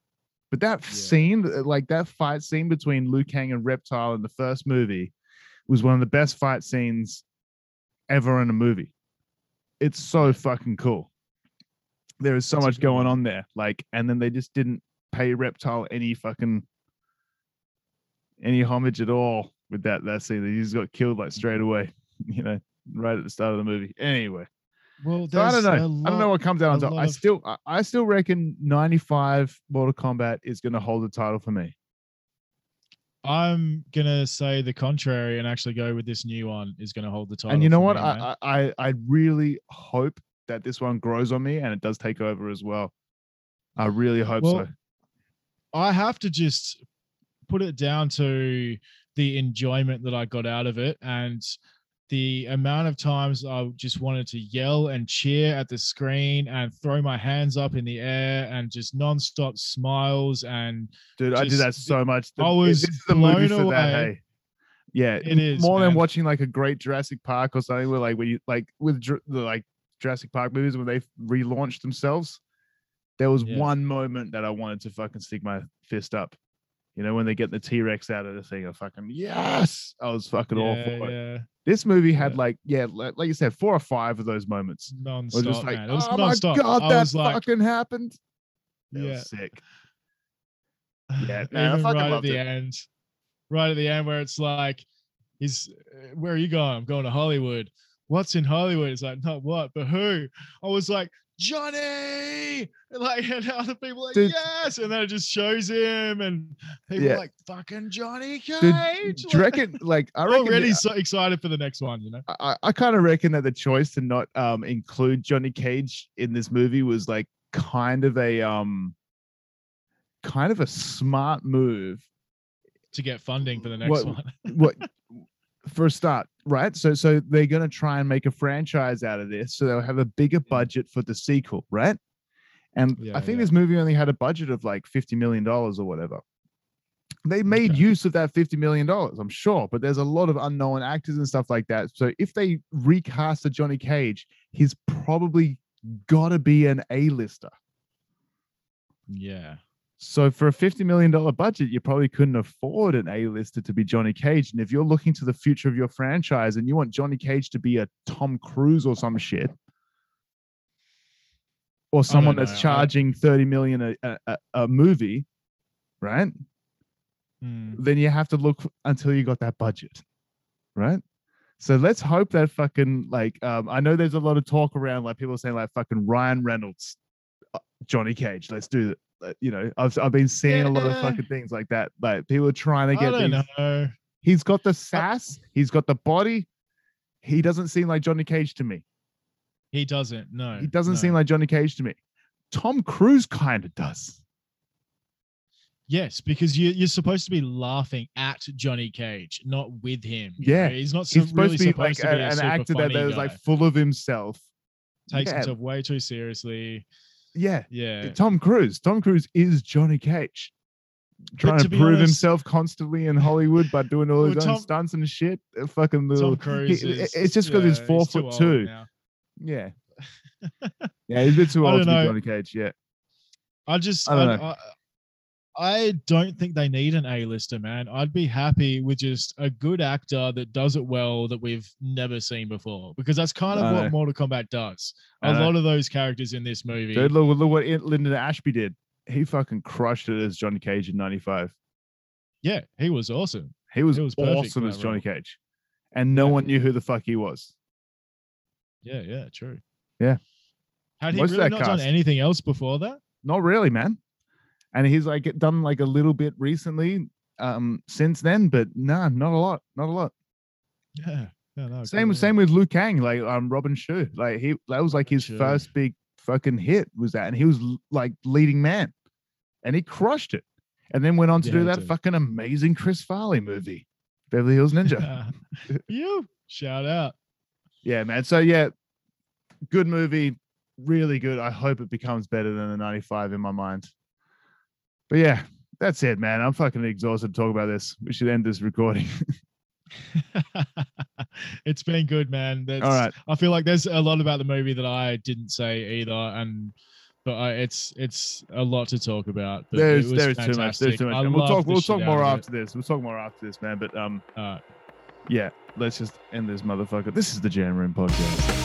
but that Yeah. scene, uh, like that fight scene between Liu Kang and Reptile in the first movie, was one of the best fight scenes ever in a movie. It's so fucking cool. There is so That's much going on there. Like, and then they just didn't pay Reptile any fucking any homage at all with that that scene. He just got killed like straight away, you know, right at the start of the movie. Anyway, Well, so I don't know. there's a I don't know what comes out on top. I still, I, I still reckon 95 Mortal Kombat is going to hold the title for me. I'm gonna say the contrary and actually go with this new one is gonna hold the title. and you know what? me. I, I I really hope that this one grows on me and it does take over as well. I really hope Well, so. I have to just put it down to the enjoyment that I got out of it and the amount of times I just wanted to yell and cheer at the screen and throw my hands up in the air and just nonstop smiles and Dude, I did that so much. I was this is a movie for that. away. Hey, yeah, it is more than watching like a great Jurassic Park or something. Where like when you like with like Jurassic Park movies when they relaunched themselves, there was Yeah. one moment that I wanted to fucking stick my fist up. You know, when they get the T Rex out of the thing, I fucking yes, I was fucking all yeah, for it. yeah, This movie had Yeah. like yeah, like, like you said, four or five of those moments. non-stop, just like, man. It was oh my non-stop. god, I that like, fucking happened. That yeah, was sick. Yeah, man, I even fucking right at the it. end, right at the end where it's like, he's, where are you going? I'm going to Hollywood. What's in Hollywood? It's like, not what, but who? I was like, Johnny, and like, and other people like, Dude. yes, and then it just shows him, and people Yeah. like, fucking Johnny Cage. Dude, like- do you reckon? Like, I reckon. already so excited for the next one, you know? I, I kind of reckon that the choice to not um include Johnny Cage in this movie was like kind of a um kind of a smart move. To get funding for the next What- one. What for a start, right? So so they're gonna try and make a franchise out of this, so they'll have a bigger mm. budget for the sequel, right? And Yeah, I think yeah. this movie only had a budget of like fifty million dollars or whatever. They made Okay. use of that fifty million dollars, I'm sure, but there's a lot of unknown actors and stuff like that. So if they recast a Johnny Cage, he's probably got to be an A-lister. yeah. So for a fifty million dollar budget, you probably couldn't afford an A-lister to be Johnny Cage. And if you're looking to the future of your franchise and you want Johnny Cage to be a Tom Cruise or some shit, or someone that's charging thirty million a, a, a- a movie, right? Mm. Then you have to look until you got that budget, right? So let's hope that fucking like um, I know there's a lot of talk around like people saying like fucking Ryan Reynolds, uh, Johnny Cage. Let's do it. Uh, You know, I've I've been seeing a lot of fucking things like that. Like people are trying to I get don't these. know. He's got the sass. He's got the body. He doesn't seem like Johnny Cage to me. He doesn't. No. He doesn't no. seem like Johnny Cage to me. Tom Cruise kind of does. Yes, because you you're supposed to be laughing at Johnny Cage, not with him. Yeah, know? he's not so He's supposed really to be supposed like to be a- an actor that, funny that was like full of himself. takes yeah. himself way too seriously. Yeah, Yeah, Tom Cruise. Tom Cruise is Johnny Cage. Trying to to, prove honest- himself constantly in Hollywood by doing all Well, his own Tom- stunts and shit. Fucking little. Tom Cruise. he- is, it's just 'cause he's yeah, four too foot two. now. Yeah. Yeah, he's a bit too old to be. Johnny Cage. Yeah. I just I I I, I, don't think they need an A-lister, man. I'd be happy with just a good actor that does it well that we've never seen before, because that's kind of I what know. Mortal Kombat does. I A know. lot of those characters in this movie. Dude, look, look what Linden Ashby did. He fucking crushed it as Johnny Cage in '95. Yeah, he was awesome. He was, He was awesome as Johnny role. Cage, and no Yeah. one knew who the fuck he was. Yeah, yeah, true. Yeah. Had he Most really not done anything else before that? Not really, man. And he's like done like a little bit recently, um, since then, but nah, not a lot, not a lot. Yeah. Yeah, no, Same, good same with Liu Kang, like um, Robin Shou. Like he, that was like his first big fucking hit was that, and he was like leading man, and he crushed it. And then went on to Yeah, do that fucking amazing Chris Farley movie, Beverly Hills Ninja. you shout out. yeah, man. So yeah, good movie, really good. I hope it becomes better than the '95 in my mind. But yeah, that's it, man. I'm fucking exhausted to talk about this. We should end this recording. it's been good, man. That's, All right. I feel like there's a lot about the movie that I didn't say either, and but I, it's it's a lot to talk about. There's there's too much. There's too much. I And we'll talk we'll talk more it. after this. We'll talk more after this, man. But um All right. yeah, let's just end this motherfucker. This is the Jam Room podcast.